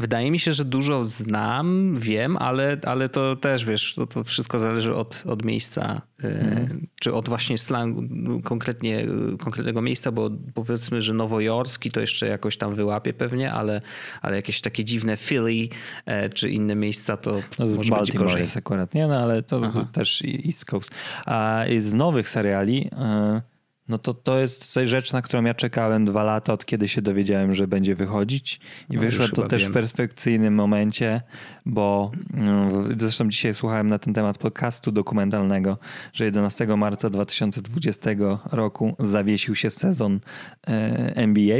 wydaje mi się, że dużo znam, wiem, ale, ale to też, wiesz, to, to wszystko zależy od, od miejsca, e, Mhm. czy od właśnie slangu, konkretnie, konkretnego miejsca, bo powiedzmy, że nowojorski to jeszcze jakoś tam wyłapie pewnie, ale, ale jakieś takie dziwne Philly e, czy inne miejsca to No z może być Baltimore gorzej. jest akurat, nie? No ale to, to też East Coast. A z nowych seriali, e, no to to jest coś rzecz, na którą ja czekałem dwa lata, od kiedy się dowiedziałem, że będzie wychodzić. I No, wyszła już to też wiem. w perspekcyjnym momencie, bo mm, zresztą dzisiaj słuchałem na ten temat podcastu dokumentalnego, że 11 marca 2020 roku zawiesił się sezon e, NBA.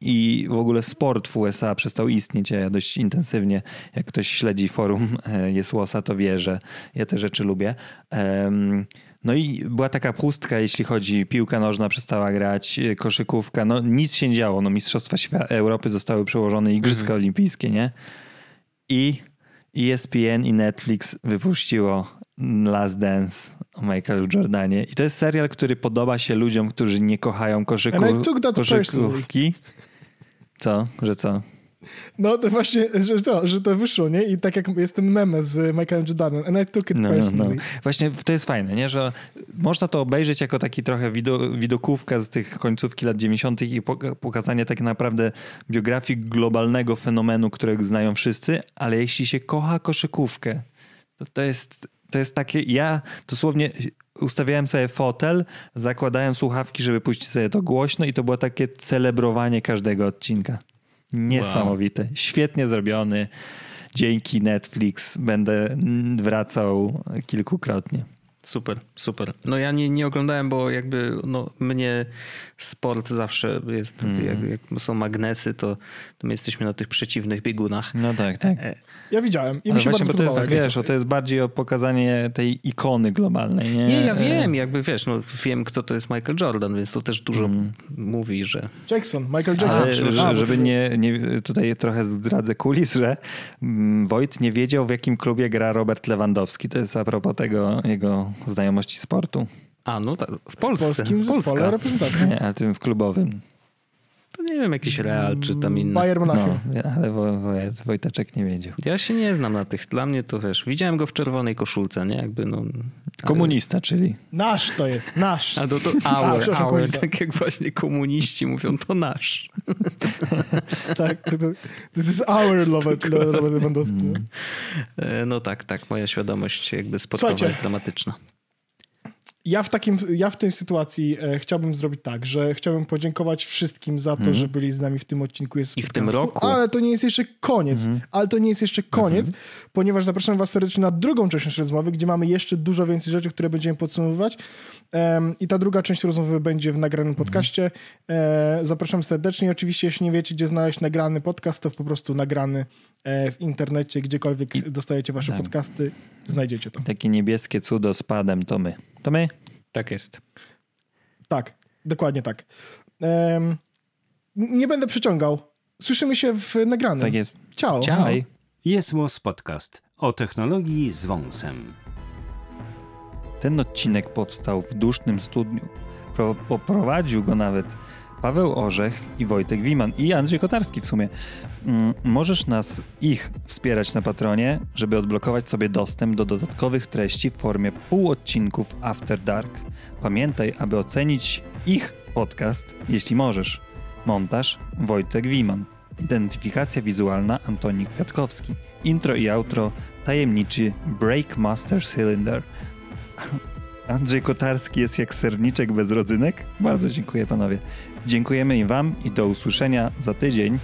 I w ogóle sport w USA przestał istnieć. Ja dość intensywnie, jak ktoś śledzi forum e, Jesłosa, to wie, że ja te rzeczy lubię. No i była taka pustka, jeśli chodzi, piłka nożna przestała grać, e, koszykówka, no nic się nie działo. No Mistrzostwa Europy zostały przełożone, Igrzyska Olimpijskie, nie? I ESPN i Netflix wypuściło Last Dance o Michaelu Jordanie. I to jest serial, który podoba się ludziom, którzy nie kochają koszyku, koszykówki. Co? Że co? No to właśnie, że to, że to wyszło, nie? I tak jak jest ten meme z Michaelem Jordanem. And I took it No, no, no. personally. Właśnie to jest fajne, nie? że można to obejrzeć jako taki trochę wido, widokówka z tych końcówki lat 90. i poka- pokazanie tak naprawdę biografii globalnego fenomenu, którego znają wszyscy, ale jeśli się kocha koszykówkę, to to jest, to jest takie, ja dosłownie ustawiałem sobie fotel, zakładałem słuchawki, żeby puścić sobie to głośno i to było takie celebrowanie każdego odcinka. Niesamowite. Świetnie zrobiony. Dzięki Netflix będę wracał kilkukrotnie. Super, super. No ja nie, nie oglądałem, bo jakby no, mnie sport zawsze jest, Mm. jak, jak są magnesy, to, to my jesteśmy na tych przeciwnych biegunach. No tak, tak. Ja widziałem i Ale mi się właśnie, bardzo bo to jest, podobało. wiesz, o, to jest bardziej o pokazanie tej ikony globalnej, nie? Nie, ja E, wiem, jakby wiesz, no wiem kto to jest Michael Jordan, więc to też dużo mówi, że Jackson, Michael Jackson. Ale żeby to- nie, nie, tutaj trochę zdradzę kulis, że mm, Wojt nie wiedział w jakim klubie gra Robert Lewandowski. To jest a propos tego jego znajomości sportu. a no tak, w W Polsce, polskim zespole Polska. reprezentacji. Nie, ale tym w klubowym. Nie wiem, jakiś Real czy tam inny. Bayern Monachium. No, ale Wo- Wo- Wojteczek nie wiedział. Ja się nie znam na tych. Dla mnie to wiesz, widziałem go w czerwonej koszulce, nie? Jakby no. Komunista, czyli. Nasz to jest, nasz. A to, to A, our, przepraszam, our, tak jak właśnie komuniści mówią, to nasz. (laughs) Tak, to, to, this is our Robert, Robert Lewandowski. Mm. No tak, tak, moja świadomość jakby sportowa Słuchajcie. jest dramatyczna. Ja w, takim, ja w tej sytuacji e, chciałbym zrobić tak, że chciałbym podziękować wszystkim za to, że byli z nami w tym odcinku. Jest I w tym roku. Ale to nie jest jeszcze koniec. Ale to nie jest jeszcze koniec, ponieważ zapraszam was serdecznie na drugą część naszej rozmowy, gdzie mamy jeszcze dużo więcej rzeczy, które będziemy podsumowywać. I ta druga część rozmowy będzie w nagranym podcaście. E, zapraszam serdecznie. Oczywiście, jeśli nie wiecie, gdzie znaleźć nagrany podcast, to po prostu nagrany e, w internecie, gdziekolwiek dostajecie wasze tak. podcasty, znajdziecie to. Takie niebieskie cudo z padem to my. To my? Tak jest. Tak, dokładnie tak. Em, nie będę przeciągał. Słyszymy się w nagranym. Tak jest. Ciao. Ciao. Jest Podcast o technologii z wąsem. Ten odcinek powstał w dusznym studniu. Pro- Poprowadził go nawet Paweł Orzech i Wojtek Wiman i Andrzej Kotarski w sumie. Mm, Możesz nas, ich, wspierać na Patronie, żeby odblokować sobie dostęp do dodatkowych treści w formie półodcinków After Dark. Pamiętaj, aby ocenić ich podcast, jeśli możesz. Montaż Wojtek Wiman. Identyfikacja wizualna Antoni Kwiatkowski. Intro i outro tajemniczy Breakmaster Cylinder. (laughs) Andrzej Kotarski jest jak serniczek bez rodzynek. Bardzo dziękuję panowie. Dziękujemy i Wam i do usłyszenia za tydzień.